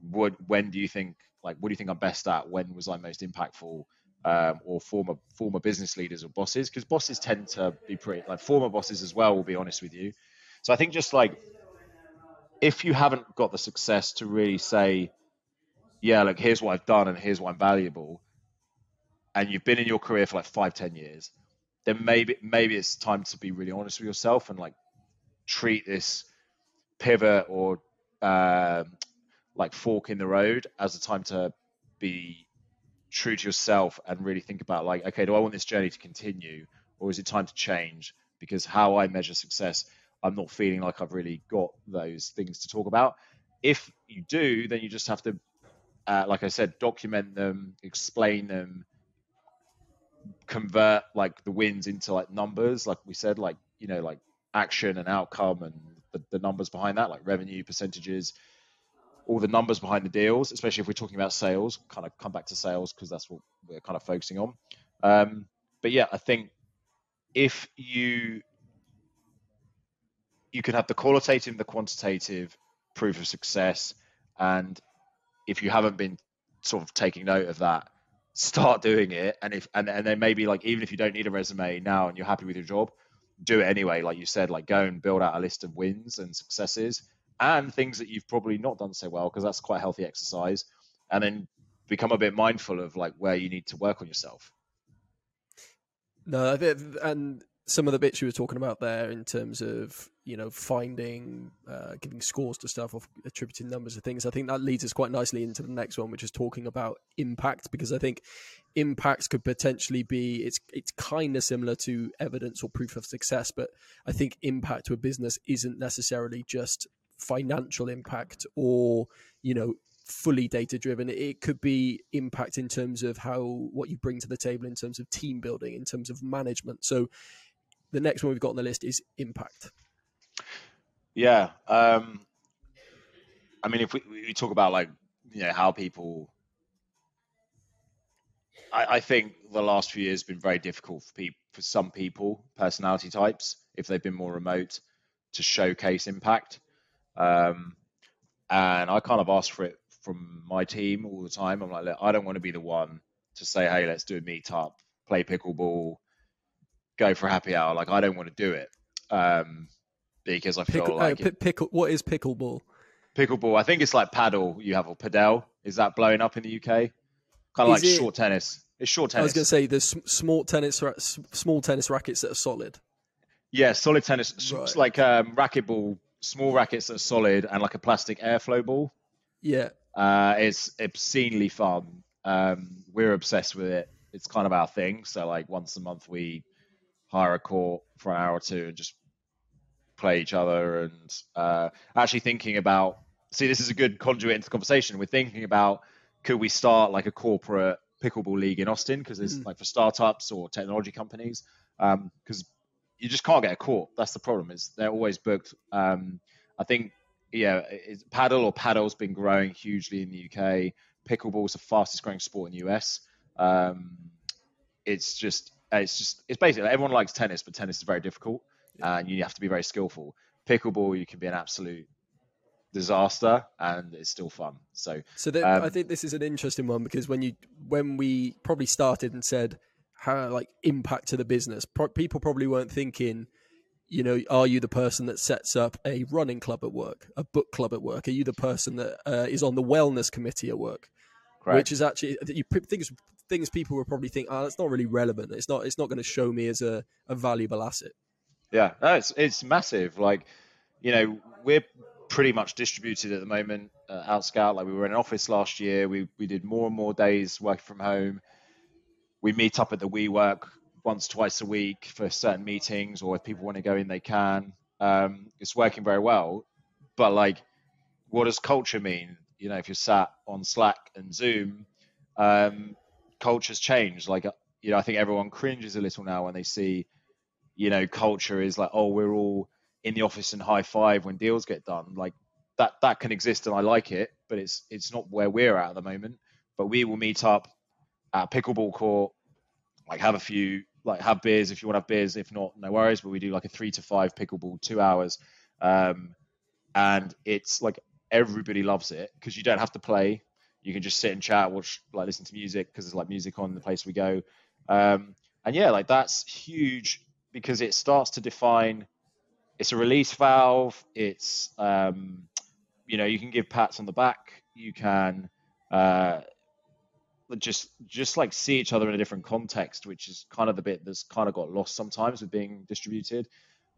what when do you think like what do you think I'm best at? When was I most impactful? Um, or former former business leaders or bosses because bosses tend to be pretty like former bosses as well will be honest with you so i think just like if you haven't got the success to really say yeah like here's what i've done and here's why i'm valuable and you've been in your career for like five, ten years, then maybe maybe it's time to be really honest with yourself and like treat this pivot or uh, like fork in the road as a time to be true to yourself and really think about like, okay, do I want this journey to continue or is it time to change? Because how I measure success, I'm not feeling like I've really got those things to talk about. If you do, then you just have to, uh, like I said, document them, explain them, convert like the wins into like numbers, like we said, like you know, like action and outcome and the, the numbers behind that, like revenue percentages, all the numbers behind the deals, especially if we're talking about sales. Kind of come back to sales because that's what we're kind of focusing on. Um, but yeah, I think if you you can have the qualitative the quantitative proof of success, and if you haven't been sort of taking note of that, start doing it and if and, and then maybe like even if you don't need a resume now and you're happy with your job do it anyway. Like you said like go and build out a list of wins and successes and things that you've probably not done so well because that's quite a healthy exercise and then become a bit mindful of like where you need to work on yourself. No and some of the bits you were talking about there in terms of you know finding uh, giving scores to stuff or attributing numbers to things i think that leads us quite nicely into the next one which is talking about impact because i think impacts could potentially be it's it's kind of similar to evidence or proof of success but i think impact to a business isn't necessarily just financial impact or you know fully data driven it could be impact in terms of how what you bring to the table in terms of team building in terms of management. So the next one we've got on the list is impact. Yeah. Um, I mean, if we, we talk about like, you know, how people, I, I think the last few years have been very difficult for people, for some people, personality types, if they've been more remote, to showcase impact. Um, and I kind of ask for it from my team all the time. I'm like, I don't want to be the one to say, hey, let's do a meetup, play pickleball, go for a happy hour. Like I don't want to do it um, because I feel Pickle, like uh, pickle. What is pickleball? Pickleball. I think it's like paddle. You have a padel. Is that blowing up in the UK? kind of like it, short tennis. It's short tennis. I was going to say there's small tennis, small tennis rackets that are solid. Yeah, solid tennis, right. like um, racquetball, small rackets that are solid, and like a plastic airflow ball. Yeah, uh, it's obscenely fun. Um, we're obsessed with it. It's kind of our thing. So like once a month we hire a court for an hour or two and just play each other. And uh, actually thinking about, see, this is a good conduit into the conversation. We're thinking about could we start like a corporate pickleball league in Austin because it's mm. like for startups or technology companies because um, you just can't get a court. That's the problem. Is they're always booked. Um, I think yeah, padel or padel's been growing hugely in the UK. Pickleball is the fastest growing sport in the US. Um, it's just it's just it's basically everyone likes tennis, but tennis is very difficult yeah. and you have to be very skillful. Pickleball, you can be an absolute disaster and it's still fun. So, so um, I think this is an interesting one because when you when we probably started and said how like impact to the business, pro- people probably weren't thinking. You know, are you the person that sets up a running club at work, a book club at work? Are you the person that uh, is on the wellness committee at work? Correct. Which is actually you things things people will probably think, oh, it's not really relevant. It's not it's not going to show me as a, a valuable asset. Yeah, no, it's it's massive. Like, you know, we're pretty much distributed at the moment uh, OutScout. Like we were in an office last year. We we did more and more days working from home. We meet up at the WeWork once twice a week for certain meetings, or if people want to go in, they can. Um, it's working very well. But like, what does culture mean? You know, if you're sat on Slack and Zoom, um, culture's changed. Like, uh, you know, I think everyone cringes a little now when they see, you know, culture is like, oh, we're all in the office and high five when deals get done. Like that that can exist and I like it, but it's it's not where we're at at the moment. But we will meet up at pickleball court, like have a few, like have beers if you want to have beers. If not, no worries. But we do like a three to five pickleball, two hours, um, and it's like everybody loves it because you don't have to play. You can just sit and chat, watch, like listen to music because there's like music on the place we go. Um, and yeah, like that's huge because it starts to define it's a release valve. It's um, you know you can give pats on the back. You can uh, just just like see each other in a different context, which is kind of the bit that's kind of got lost sometimes with being distributed.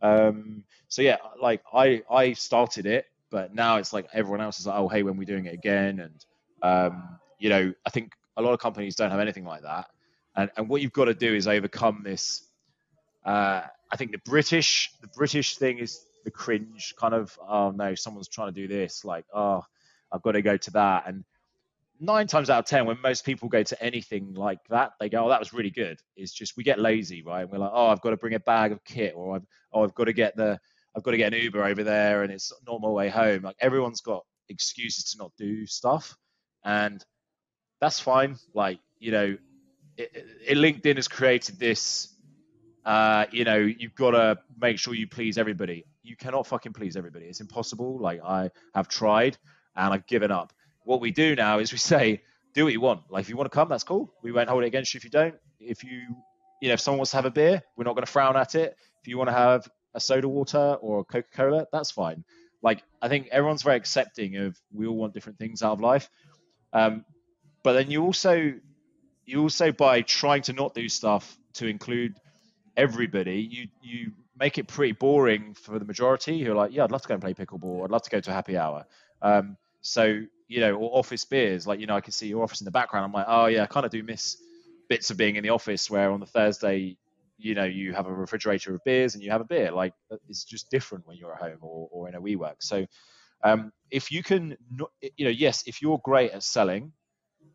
Um, so yeah, like I I started it, but now it's like everyone else is like, oh hey, when we're doing it again, and um, you know I think a lot of companies don't have anything like that, and and what you've got to do is overcome this. Uh, I think the British the British thing is the cringe kind of oh no someone's trying to do this like oh I've got to go to that. And nine times out of ten when most people go to anything like that they go oh that was really good. It's just we get lazy right? And we're like oh I've got to bring a bag of kit or I've oh I've got to get the I've got to get an Uber over there and it's not my way home. Like everyone's got excuses to not do stuff and that's fine like you know it, it, LinkedIn has created this uh, you know, you've got to make sure you please everybody. You cannot fucking please everybody. It's impossible. Like I have tried and I've given up. What we do now is we [LAUGHS] say, do what you want. Like if you want to come, that's cool. We won't hold it against you if you don't. If you, you know, if someone wants to have a beer, we're not going to frown at it. If you want to have a soda water or Coca Cola, that's fine. Like I think everyone's very accepting of we all want different things out of life. Um, but then you also, you also by trying to not do stuff to include everybody, you you make it pretty boring for the majority who are like, yeah, I'd love to go and play pickleball. I'd love to go to a happy hour. Um, so you know, or office beers, like you know, I can see your office in the background. I'm like, oh yeah, I kind of do miss bits of being in the office where on the Thursday, you know, you have a refrigerator of beers and you have a beer. Like it's just different when you're at home or, or in a WeWork. So um, if you can, you know, yes, if you're great at selling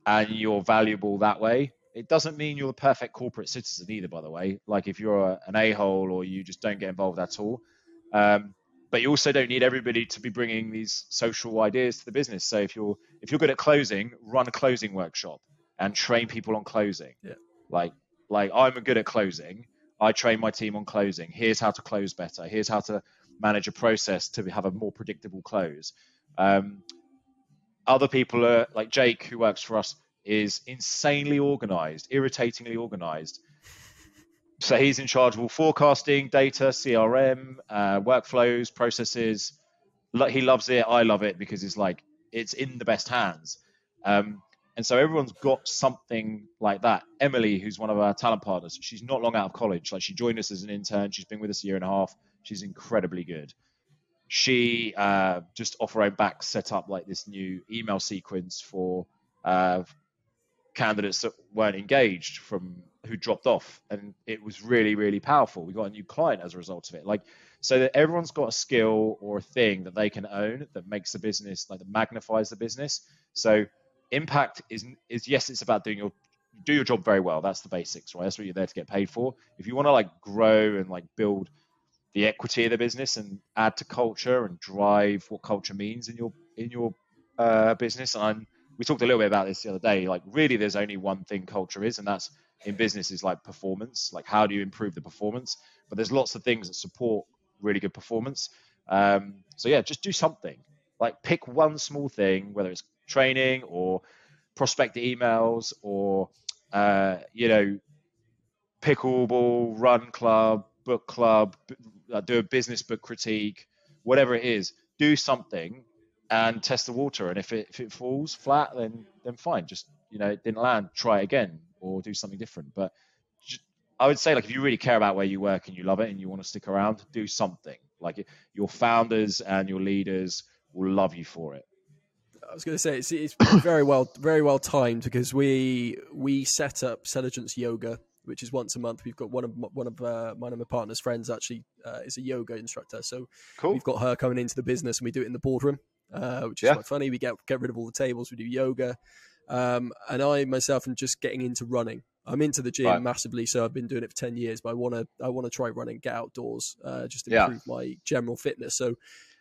and you're valuable that way, it doesn't mean you're the perfect corporate citizen either, by the way. Like if you're a, an a-hole or you just don't get involved at all. Um, but you also don't need everybody to be bringing these social ideas to the business. So if you're if you're good at closing, run a closing workshop and train people on closing. Yeah. Like like I'm good at closing. I train my team on closing. Here's how to close better. Here's how to manage a process to have a more predictable close. Um, other people are like Jake, who works for us is insanely organized, irritatingly organized. So he's in charge of all forecasting, data, CRM, uh, workflows, processes. He loves it. I love it because it's like it's in the best hands. Um, And so everyone's got something like that. Emily, who's one of our talent partners, she's not long out of college. Like she joined us as an intern. She's been with us a year and a half. She's incredibly good. She uh, just off her own back set up like this new email sequence for uh, candidates that weren't engaged from who dropped off, and it was really really powerful. We got a new client as a result of it. Like so that everyone's got a skill or a thing that they can own that makes the business like that magnifies the business. So impact is is yes, it's about doing your do your job very well. That's the basics, right? That's what you're there to get paid for. If you want to like grow and like build the equity of the business and add to culture and drive what culture means in your in your uh, business, and we talked a little bit about this the other day. Like really, there's only one thing culture is, and that's in business is like performance. Like how do you improve the performance? But there's lots of things that support really good performance. Um, so yeah, just do something. Like pick one small thing, whether it's training or prospect emails or uh, you know pickleball, run club, book club, do a business book critique, whatever it is. Do something and test the water. And if it if it falls flat, then then fine. Just you know it didn't land. Try again or do something different. But I would say like if you really care about where you work and you love it and you want to stick around, do something. Like your founders and your leaders will love you for it. I was going to say it's, it's very well very well timed because we we set up Selligence Yoga, which is once a month. We've got one of one of uh, one of my partner's friends actually uh, is a yoga instructor, so cool. we've got her coming into the business and we do it in the boardroom, uh, which is yeah. quite funny. We get get rid of all the tables, we do yoga, um, and I myself am just getting into running. I'm into the gym right. massively, so I've been doing it for ten years. But I want to I want to try running, get outdoors, uh, just improve yeah. my general fitness. So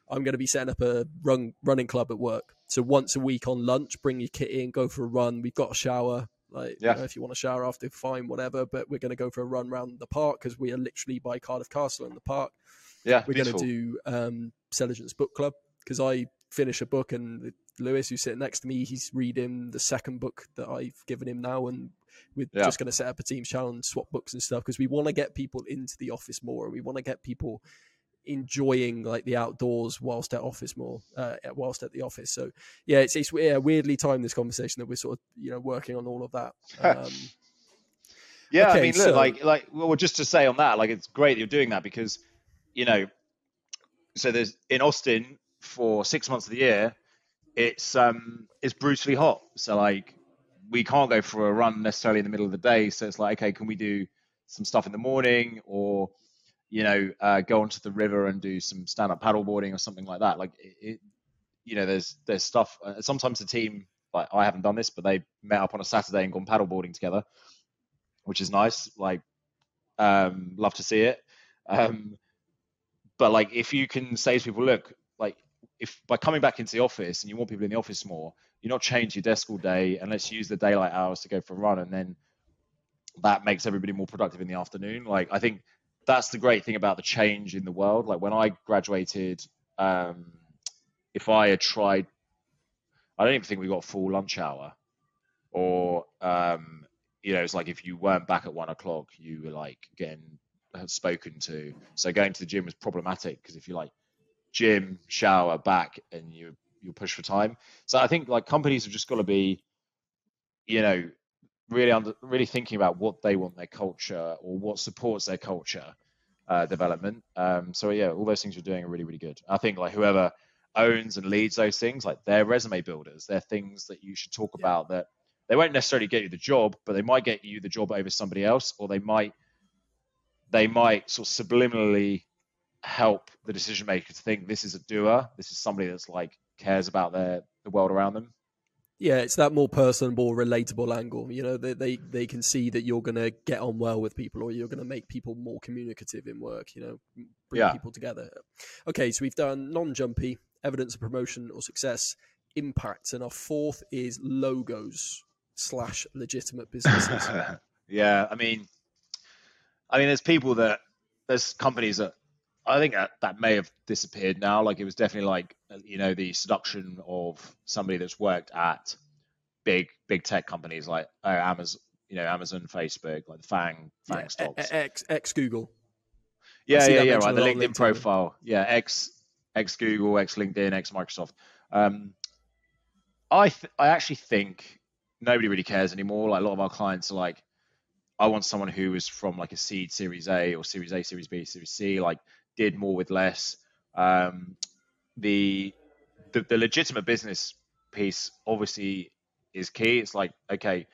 I'm going to be setting up a run running club at work. So once a week on lunch, bring your kit in, go for a run. We've got a shower. Like, yeah. you know, if you want to shower after, fine, whatever. But we're going to go for a run around the park because we are literally by Cardiff Castle in the park. Yeah, we're going to do um, book club because I finish a book and Lewis, who's sitting next to me, he's reading the second book that I've given him now, and we're yeah. just going to set up a team channel and swap books and stuff because we want to get people into the office more. And we want to get people enjoying like the outdoors whilst at office more, uh, whilst at the office. So yeah, it's it's yeah, weirdly timed this conversation that we're sort of you know working on all of that. [LAUGHS] Um, yeah, okay, I mean, look, so... like like well, just to say on that, like it's great you're doing that because you know, so there's in Austin for six months of the year, it's um it's brutally hot. So like we can't go for a run necessarily in the middle of the day. So it's like, okay, can we do some stuff in the morning or you know uh, go onto the river and do some stand up paddleboarding or something like that? Like it, it you know, there's there's stuff. Uh, sometimes the team like I haven't done this, but they met up on a Saturday and gone paddleboarding together, which is nice. Like, um, love to see it. Um, but like, if you can say to people, look, like if by coming back into the office and you want people in the office more, you're not change your desk all day and let's use the daylight hours to go for a run and then that makes everybody more productive in the afternoon. Like I think that's the great thing about the change in the world. Like when I graduated, um, if I had tried, I don't even think we got full lunch hour, or um, you know, it's like if you weren't back at one o'clock, you were like getting spoken to. So going to the gym was problematic because if you like gym, shower, back, and you you push for time. So I think like companies have just got to be, you know, really under, really thinking about what they want their culture or what supports their culture uh, development. Um, so yeah, all those things you're doing are really really good. I think like whoever owns and leads those things, like they're resume builders. They're things that you should talk yeah. about that they won't necessarily get you the job, but they might get you the job over somebody else, or they might they might sort of subliminally help the decision maker to think this is a doer. This is somebody that's like cares about their the world around them. Yeah, it's that more personable, relatable angle. You know, they they, they can see that you're going to get on well with people, or you're going to make people more communicative in work. You know, bring yeah. people together. Okay, so we've done non-jumpy evidence of promotion or success, impact, and our fourth is logos slash legitimate businesses. [LAUGHS] yeah, I mean, I mean, there's people that there's companies that I think that, that may have disappeared now. Like it was definitely like you know the seduction of somebody that's worked at big big tech companies like oh, Amazon, you know Amazon, Facebook, like the FAANG FAANG yeah, stocks, ex ex Google. Yeah, yeah, yeah. Right, the LinkedIn, LinkedIn, profile. Yeah, ex ex Google, ex LinkedIn, ex Microsoft. Um, I th- I actually think nobody really cares anymore. Like a lot of our clients are like, I want someone who is from like a seed Series A or Series A, Series B, Series C, like did more with less. Um, the, the the legitimate business piece obviously is key. It's like okay,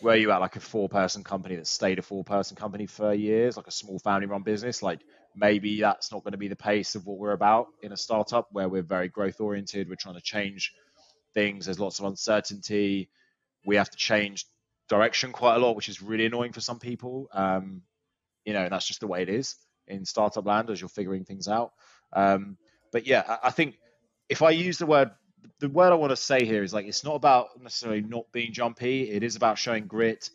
where you at like a four person company that stayed a four person company for years, like a small family run business, like maybe that's not going to be the pace of what we're about in a startup where we're very growth oriented. We're trying to change things. There's lots of uncertainty. We have to change direction quite a lot, which is really annoying for some people. Um, you know, and that's just the way it is in startup land as you're figuring things out. Um, but yeah, I, I think if I use the word the word I want to say here is like it's not about necessarily not being jumpy. It is about showing grit.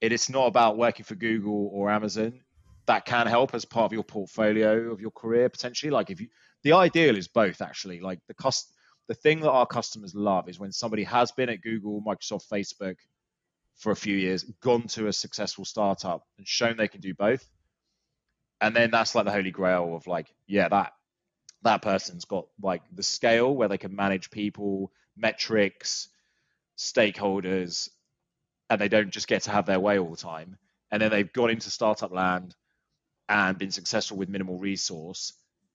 It is not about working for Google or Amazon. That can help as part of your portfolio of your career potentially. Like if you, the ideal is both actually. Like the cost, the thing that our customers love is when somebody has been at Google, Microsoft, Facebook for a few years, gone to a successful startup and shown they can do both. And then that's like the holy grail of like, yeah, that that person's got like the scale where they can manage people, metrics, stakeholders, and they don't just get to have their way all the time. And then they've gone into startup land and been successful with minimal resource.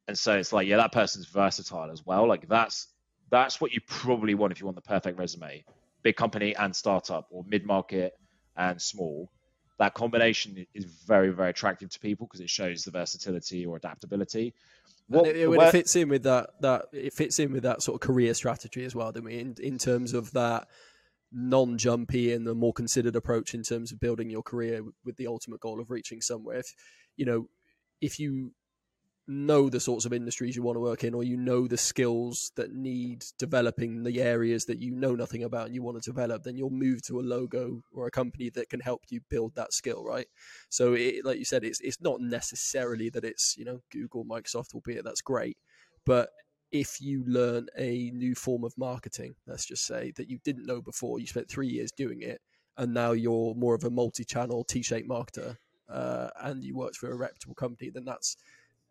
And so it's like, yeah, that person's versatile as well. Like that's that's what you probably want if you want the perfect resume. Big company and startup or mid market and small. That combination is very, very attractive to people because it shows the versatility or adaptability. What, it, it, it, fits in with that that it fits in with that sort of career strategy as well, don't we? In in terms of that non-jumpy and the more considered approach in terms of building your career with the ultimate goal of reaching somewhere. If you know, if you know the sorts of industries you want to work in or you know the skills that need developing the areas that you know nothing about and you want to develop then you'll move to a logo or a company that can help you build that skill right? So it, like you said it's it's not necessarily that it's you know google microsoft albeit that's great but if you learn a new form of marketing let's just say that you didn't know before you spent 3 years doing it and now you're more of a multi-channel t-shaped marketer uh, and you worked for a reputable company then that's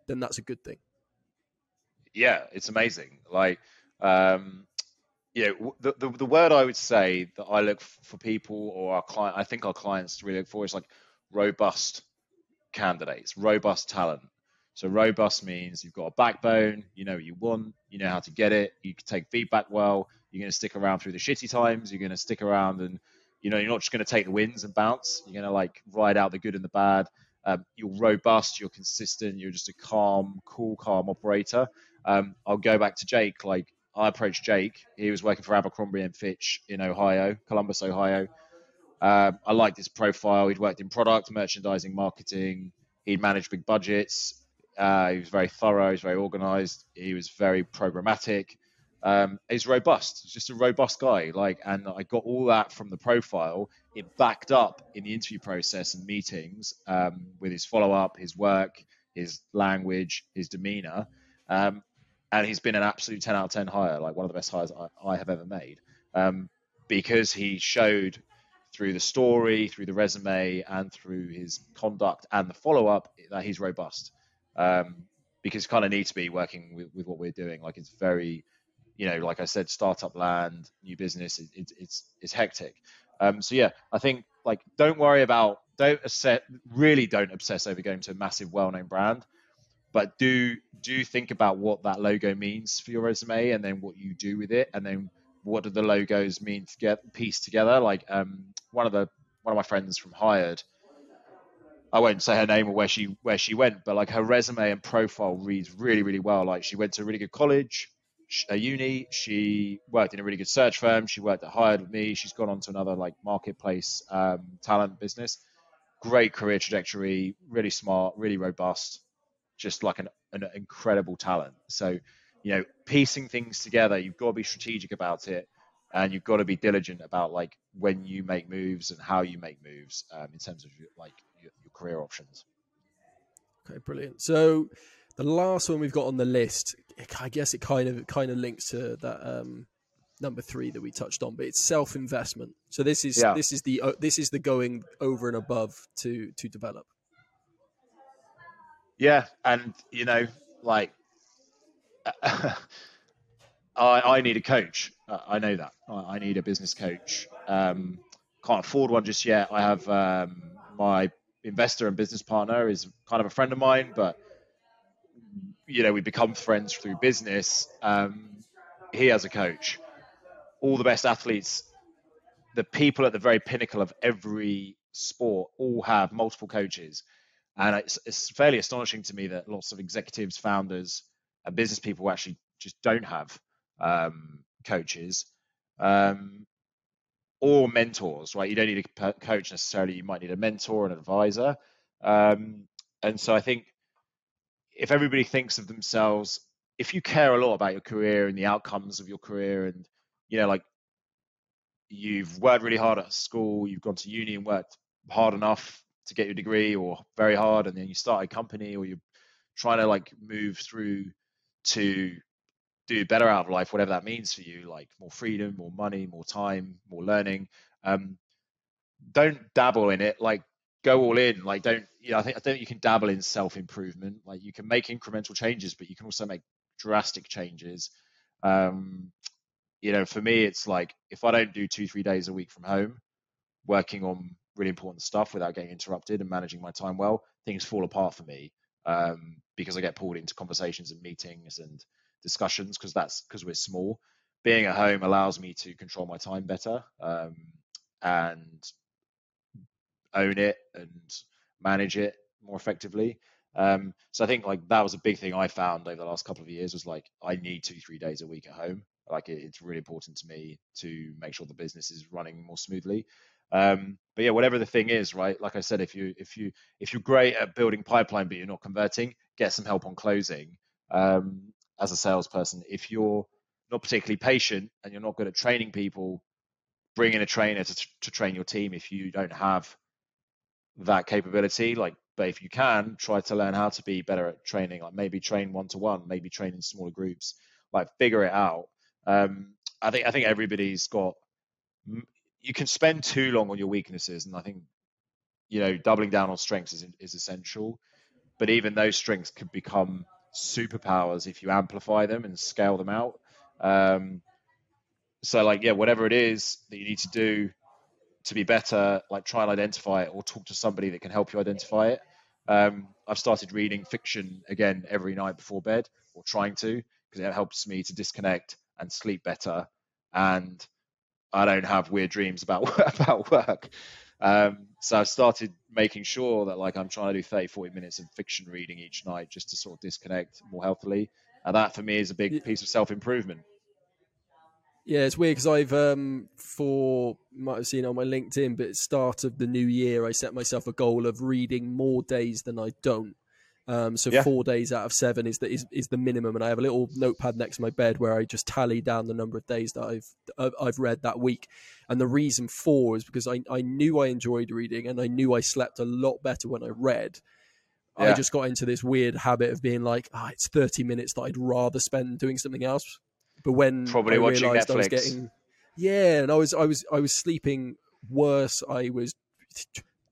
then that's a good thing. Yeah, it's amazing. Like, um, yeah, the, the, the word I would say that I look for people or our client, I think our clients really look for is like robust candidates, robust talent. So robust means you've got a backbone, you know what you want, you know how to get it, you can take feedback well, you're going to stick around through the shitty times, you're going to stick around and you know you're not just going to take the wins and bounce, you're going to like ride out the good and the bad. Um, you're robust, you're consistent, you're just a calm, cool, calm operator. Um, I'll go back to Jake. Like I approached Jake. He was working for Abercrombie and Fitch in Ohio, Columbus, Ohio. Um, I liked his profile. He'd worked in product, merchandising, marketing. He'd managed big budgets. Uh, he was very thorough. He was very organized. He was very programmatic. Um, he's robust. He's just a robust guy. Like, and I got all that from the profile. It backed up in the interview process and meetings um, with his follow up, his work, his language, his demeanor. Um, and he's been an absolute 10 out of 10 hire, like one of the best hires I, I have ever made, um, because he showed through the story, through the resume, and through his conduct and the follow up that he's robust. Um, because kind of need to be working with, with what we're doing. Like it's very you know, like I said, startup land, new business, it, it, it's it's hectic. Um, so yeah, I think like don't worry about don't obsess, really don't obsess over going to a massive, well-known brand, but do do think about what that logo means for your resume, and then what you do with it, and then what do the logos mean to get pieced together. Like um, one of the one of my friends from Hired. I won't say her name or where she where she went, but like her resume and profile reads really really well. Like she went to a really good college, a uni. She worked in a really good search firm. She worked at Hired with me. She's gone on to another like marketplace um, talent business. Great career trajectory. Really smart. Really robust. Just like an, an incredible talent. So, you know, piecing things together, you've got to be strategic about it, and you've got to be diligent about like when you make moves and how you make moves um, in terms of your, like your, your career options. Okay, brilliant. So the last one we've got on the list, I guess it kind of kind of links to that um, number three that we touched on, but it's self investment. So this is yeah. this is the uh, this is the going over and above to to develop. Yeah, and you know, like [LAUGHS] I I need a coach. I know that I need a business coach. Um, can't afford one just yet. I have um, my investor and business partner is kind of a friend of mine, but you know we become friends through business. Um, he has a coach. All the best athletes, the people at the very pinnacle of every sport, all have multiple coaches, and it's, it's fairly astonishing to me that lots of executives, founders, and business people actually just don't have um, coaches. Um, or mentors, right? You don't need a coach necessarily. You might need a mentor, an advisor. Um, and so I think if everybody thinks of themselves, if you care a lot about your career and the outcomes of your career, and you know, like you've worked really hard at school, you've gone to uni and worked hard enough to get your degree, or very hard, and then you start a company, or you're trying to like move through to do better out of life, whatever that means for you, like more freedom, more money, more time, more learning. Um, don't dabble in it. Like go all in. Like don't you know? I think I think you can dabble in self improvement. Like you can make incremental changes, but you can also make drastic changes. Um, you know, for me, it's like if I don't do two three days a week from home, working on really important stuff without getting interrupted and managing my time well, things fall apart for me um, because I get pulled into conversations and meetings and discussions because that's because we're small. Being at home allows me to control my time better um, and own it and manage it more effectively. Um, so I think like that was a big thing I found over the last couple of years was like I need two three days a week at home. Like it, it's really important to me to make sure the business is running more smoothly. Um, but yeah, whatever the thing is, right? Like I said, if you if you if you're great at building pipeline but you're not converting, get some help on closing. Um, as a salesperson. If you're not particularly patient and you're not good at training people, bring in a trainer to, to train your team if you don't have that capability. Like, but if you can, try to learn how to be better at training. Like maybe train one to one, maybe train in smaller groups. Like figure it out. Um, I think I think everybody's got. You can spend too long on your weaknesses, and I think you know doubling down on strengths is is essential. But even those strengths could become superpowers if you amplify them and scale them out. Um, so like yeah, whatever it is that you need to do to be better, like try and identify it or talk to somebody that can help you identify it. Um, I've started reading fiction again every night before bed, or trying to, because it helps me to disconnect and sleep better, and I don't have weird dreams about [LAUGHS] about work. Um, so I've started making sure that like I'm trying to do 30, 40 minutes of fiction reading each night just to sort of disconnect more healthily. And that for me is a big piece of self improvement. Yeah, it's weird because I've um for might have seen on my LinkedIn, but at start of the new year, I set myself a goal of reading more days than I don't. Um, so yeah. four days out of seven is the is, is the minimum, and I have a little notepad next to my bed where I just tally down the number of days that I've I've read that week. And the reason for is because I I knew I enjoyed reading, and I knew I slept a lot better when I read. Yeah. I just got into this weird habit of being like, ah, oh, it's thirty minutes that I'd rather spend doing something else. But when probably I watching Netflix, I was getting yeah, and I was I was I was sleeping worse. I was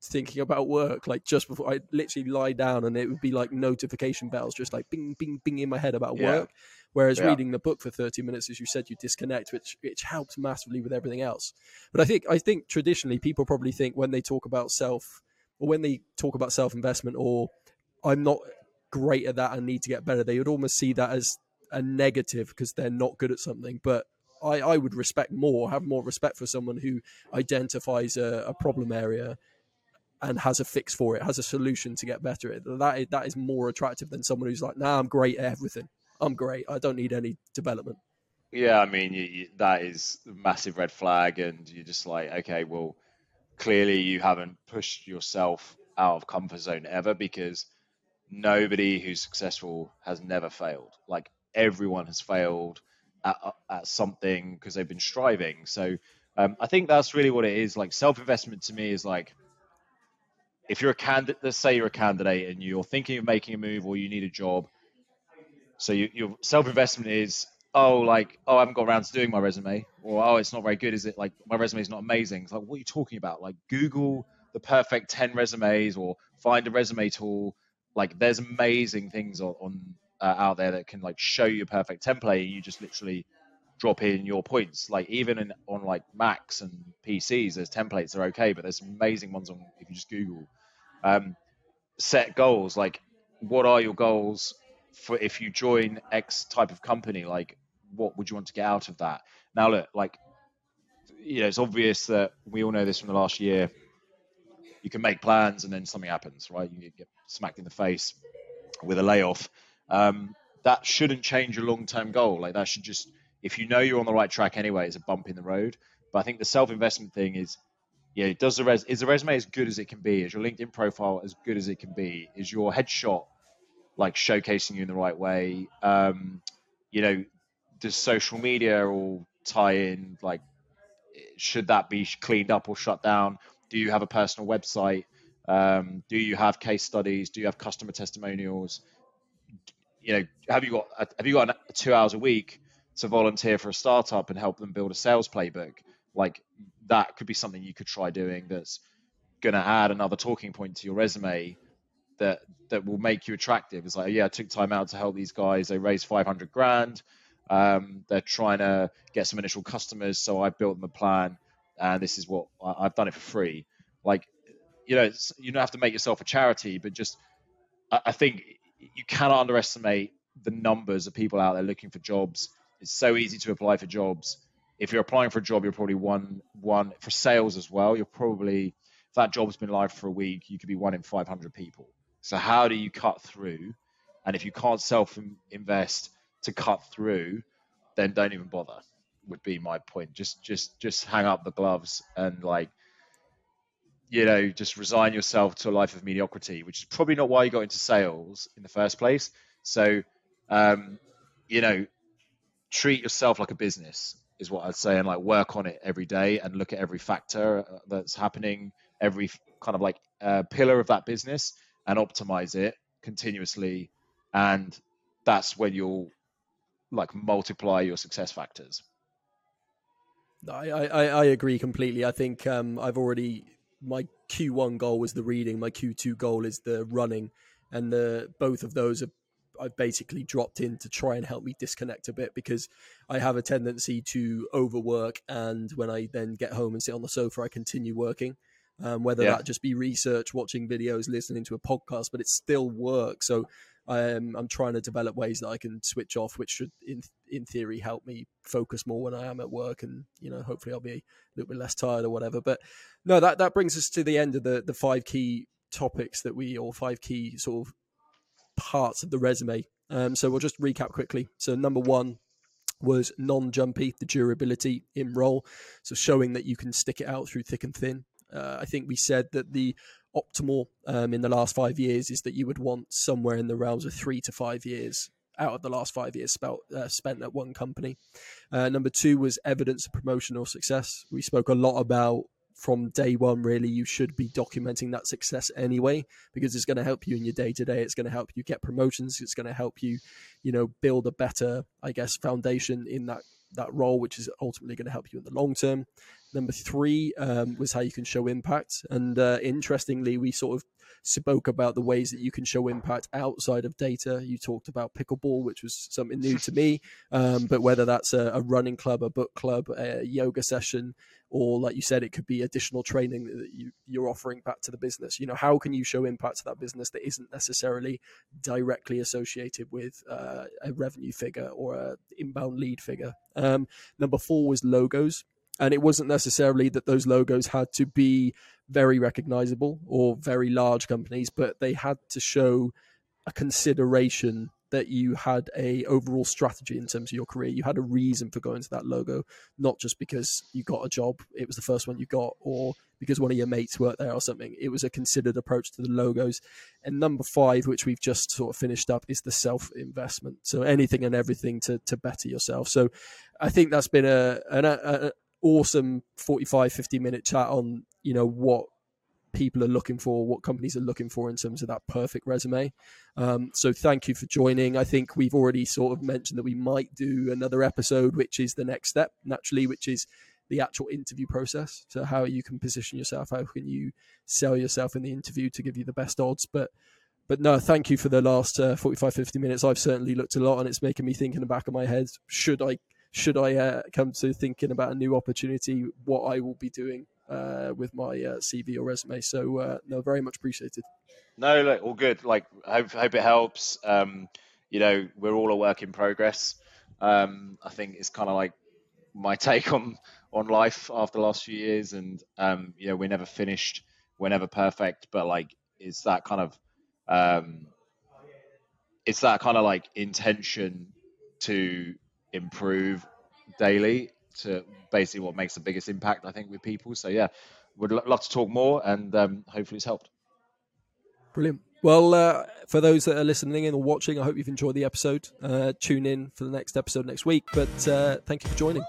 thinking about work like just before I literally lie down and it would be like notification bells just like bing bing bing in my head about yeah. work whereas yeah. reading the book for 30 minutes as you said you disconnect which which helps massively with everything else but I think I think traditionally people probably think when they talk about self or when they talk about self investment or I'm not great at that and need to get better they would almost see that as a negative because they're not good at something but I, I would respect more, have more respect for someone who identifies a, a problem area and has a fix for it, has a solution to get better at it. That is, that is more attractive than someone who's like, "Nah, I'm great at everything. I'm great. I don't need any development." Yeah, I mean, you, you, that is a massive red flag, and you're just like, okay, well, clearly you haven't pushed yourself out of comfort zone ever because nobody who's successful has never failed. Like everyone has failed at, at something because they've been striving. So um, I think that's really what it is. Like self investment to me is like if you're a candidate, let's say you're a candidate and you're thinking of making a move or you need a job. So you, your self investment is, oh, like, oh, I haven't got around to doing my resume, or oh, it's not very good, is it? Like, my resume is not amazing. It's like, what are you talking about? Like, Google the perfect 10 resumes or find a resume tool. Like, there's amazing things on, on uh, out there that can like show you a perfect template. You just literally drop in your points. Like even in, on like Macs and PCs, there's templates that are okay, but there's amazing ones on if you just Google. Um, set goals. Like, what are your goals for if you join X type of company? Like, what would you want to get out of that? Now, look, like, you know, it's obvious that we all know this from the last year. You can make plans and then something happens, right? You get smacked in the face with a layoff. Um, that shouldn't change your long-term goal. Like that should just, if you know you're on the right track anyway, it's a bump in the road. But I think the self-investment thing is, yeah, does the res is the resume as good as it can be? Is your LinkedIn profile as good as it can be? Is your headshot like showcasing you in the right way? Um, you know, does social media all tie in? Like, should that be cleaned up or shut down? Do you have a personal website? Um, do you have case studies? Do you have customer testimonials? You know, have you got have you got two hours a week to volunteer for a startup and help them build a sales playbook? Like that could be something you could try doing. That's going to add another talking point to your resume that that will make you attractive. It's like, yeah, I took time out to help these guys. They raised 500 grand. Um, they're trying to get some initial customers, so I built them a plan, and this is what I, have done it for free. Like, you know, you don't have to make yourself a charity, but just I, I think you cannot underestimate the numbers of people out there looking for jobs. It's so easy to apply for jobs. If you're applying for a job, you're probably one one for sales as well. You're probably if that job's been live for a week, you could be one in 500 people. So how do you cut through? And if you can't self invest to cut through, then don't even bother. Would be my point. Just just just hang up the gloves and like you know just resign yourself to a life of mediocrity, which is probably not why you got into sales in the first place. So um, you know treat yourself like a business is what I'd say, and like work on it every day and look at every factor that's happening, every kind of like uh, pillar of that business, and optimize it continuously. And that's when you'll like multiply your success factors. I, I, I agree completely. I think um, I've already my Q1 goal was the reading, my Q2 goal is the running, and the both of those have I've basically dropped in to try and help me disconnect a bit because I have a tendency to overwork, and when I then get home and sit on the sofa, I continue working. Um, whether yeah. that just be research, watching videos, listening to a podcast, but it's still work. So um, I'm trying to develop ways that I can switch off, which should, in in theory, help me focus more when I am at work, and you know, hopefully, I'll be a little bit less tired or whatever. But no, that that brings us to the end of the the five key topics that we, or five key sort of parts of the resume. Um, so we'll just recap quickly. So number one was non-jumpy, the durability in role, so showing that you can stick it out through thick and thin. Uh, I think we said that the optimal um, in the last five years is that you would want somewhere in the realms of three to five years out of the last five years spelt, uh, spent at one company. Uh, number two was evidence of promotional success. We spoke a lot about from day one, really, you should be documenting that success anyway, because it's going to help you in your day to day. It's going to help you get promotions. It's going to help you, you know, build a better, I guess, foundation in that that role, which is ultimately going to help you in the long term. Number three um, was how you can show impact. And uh, interestingly, we sort of spoke about the ways that you can show impact outside of data. You talked about pickleball, which was something new to me, [LAUGHS] um, but whether that's a, a, running club, a book club, a yoga session, or like you said, it could be additional training that you, you're offering back to the business. You know, how can you show impact to that business that isn't necessarily directly associated with uh, a revenue figure or a inbound lead figure? Um, number four was logos and it wasn't necessarily that those logos had to be very recognizable or very large companies but they had to show a consideration that you had a overall strategy in terms of your career. You had a reason for going to that logo not just because you got a job it was the first one you got or because one of your mates worked there or something. It was a considered approach to the logos. And number five which we've just sort of finished up is the self investment so anything and everything to, to better yourself. So i think that's been a, an, a, awesome 45 50 minute chat on you know what people are looking for what companies are looking for in terms of that perfect resume. Um, so thank you for joining. I think we've already sort of mentioned that we might do another episode which is the next step naturally which is the actual interview process. So how you can position yourself how can you sell yourself in the interview to give you the best odds. But but no thank you for the last uh, 45 50 minutes. I've certainly looked a lot and it's making me think in the back of my head should i should I uh, come to thinking about a new opportunity, what I will be doing uh, with my uh, CV or resume. So uh, no, very much appreciated. No, look, all good. Like, hope hope it helps. Um, you know, we're all a work in progress. Um, I think it's kind of like my [LAUGHS] take on on life after the last few years, and um, you know, we're never finished, we're never perfect, but like, it's that kind of um, it's that kind of like intention to improve daily to basically what makes the biggest impact, I think, with people. So yeah, would love to talk more, and um, hopefully it's helped. Brilliant. Well, uh, for those that are listening in or watching, I hope you've enjoyed the episode. Uh, tune in for the next episode next week. But uh, thank you for joining.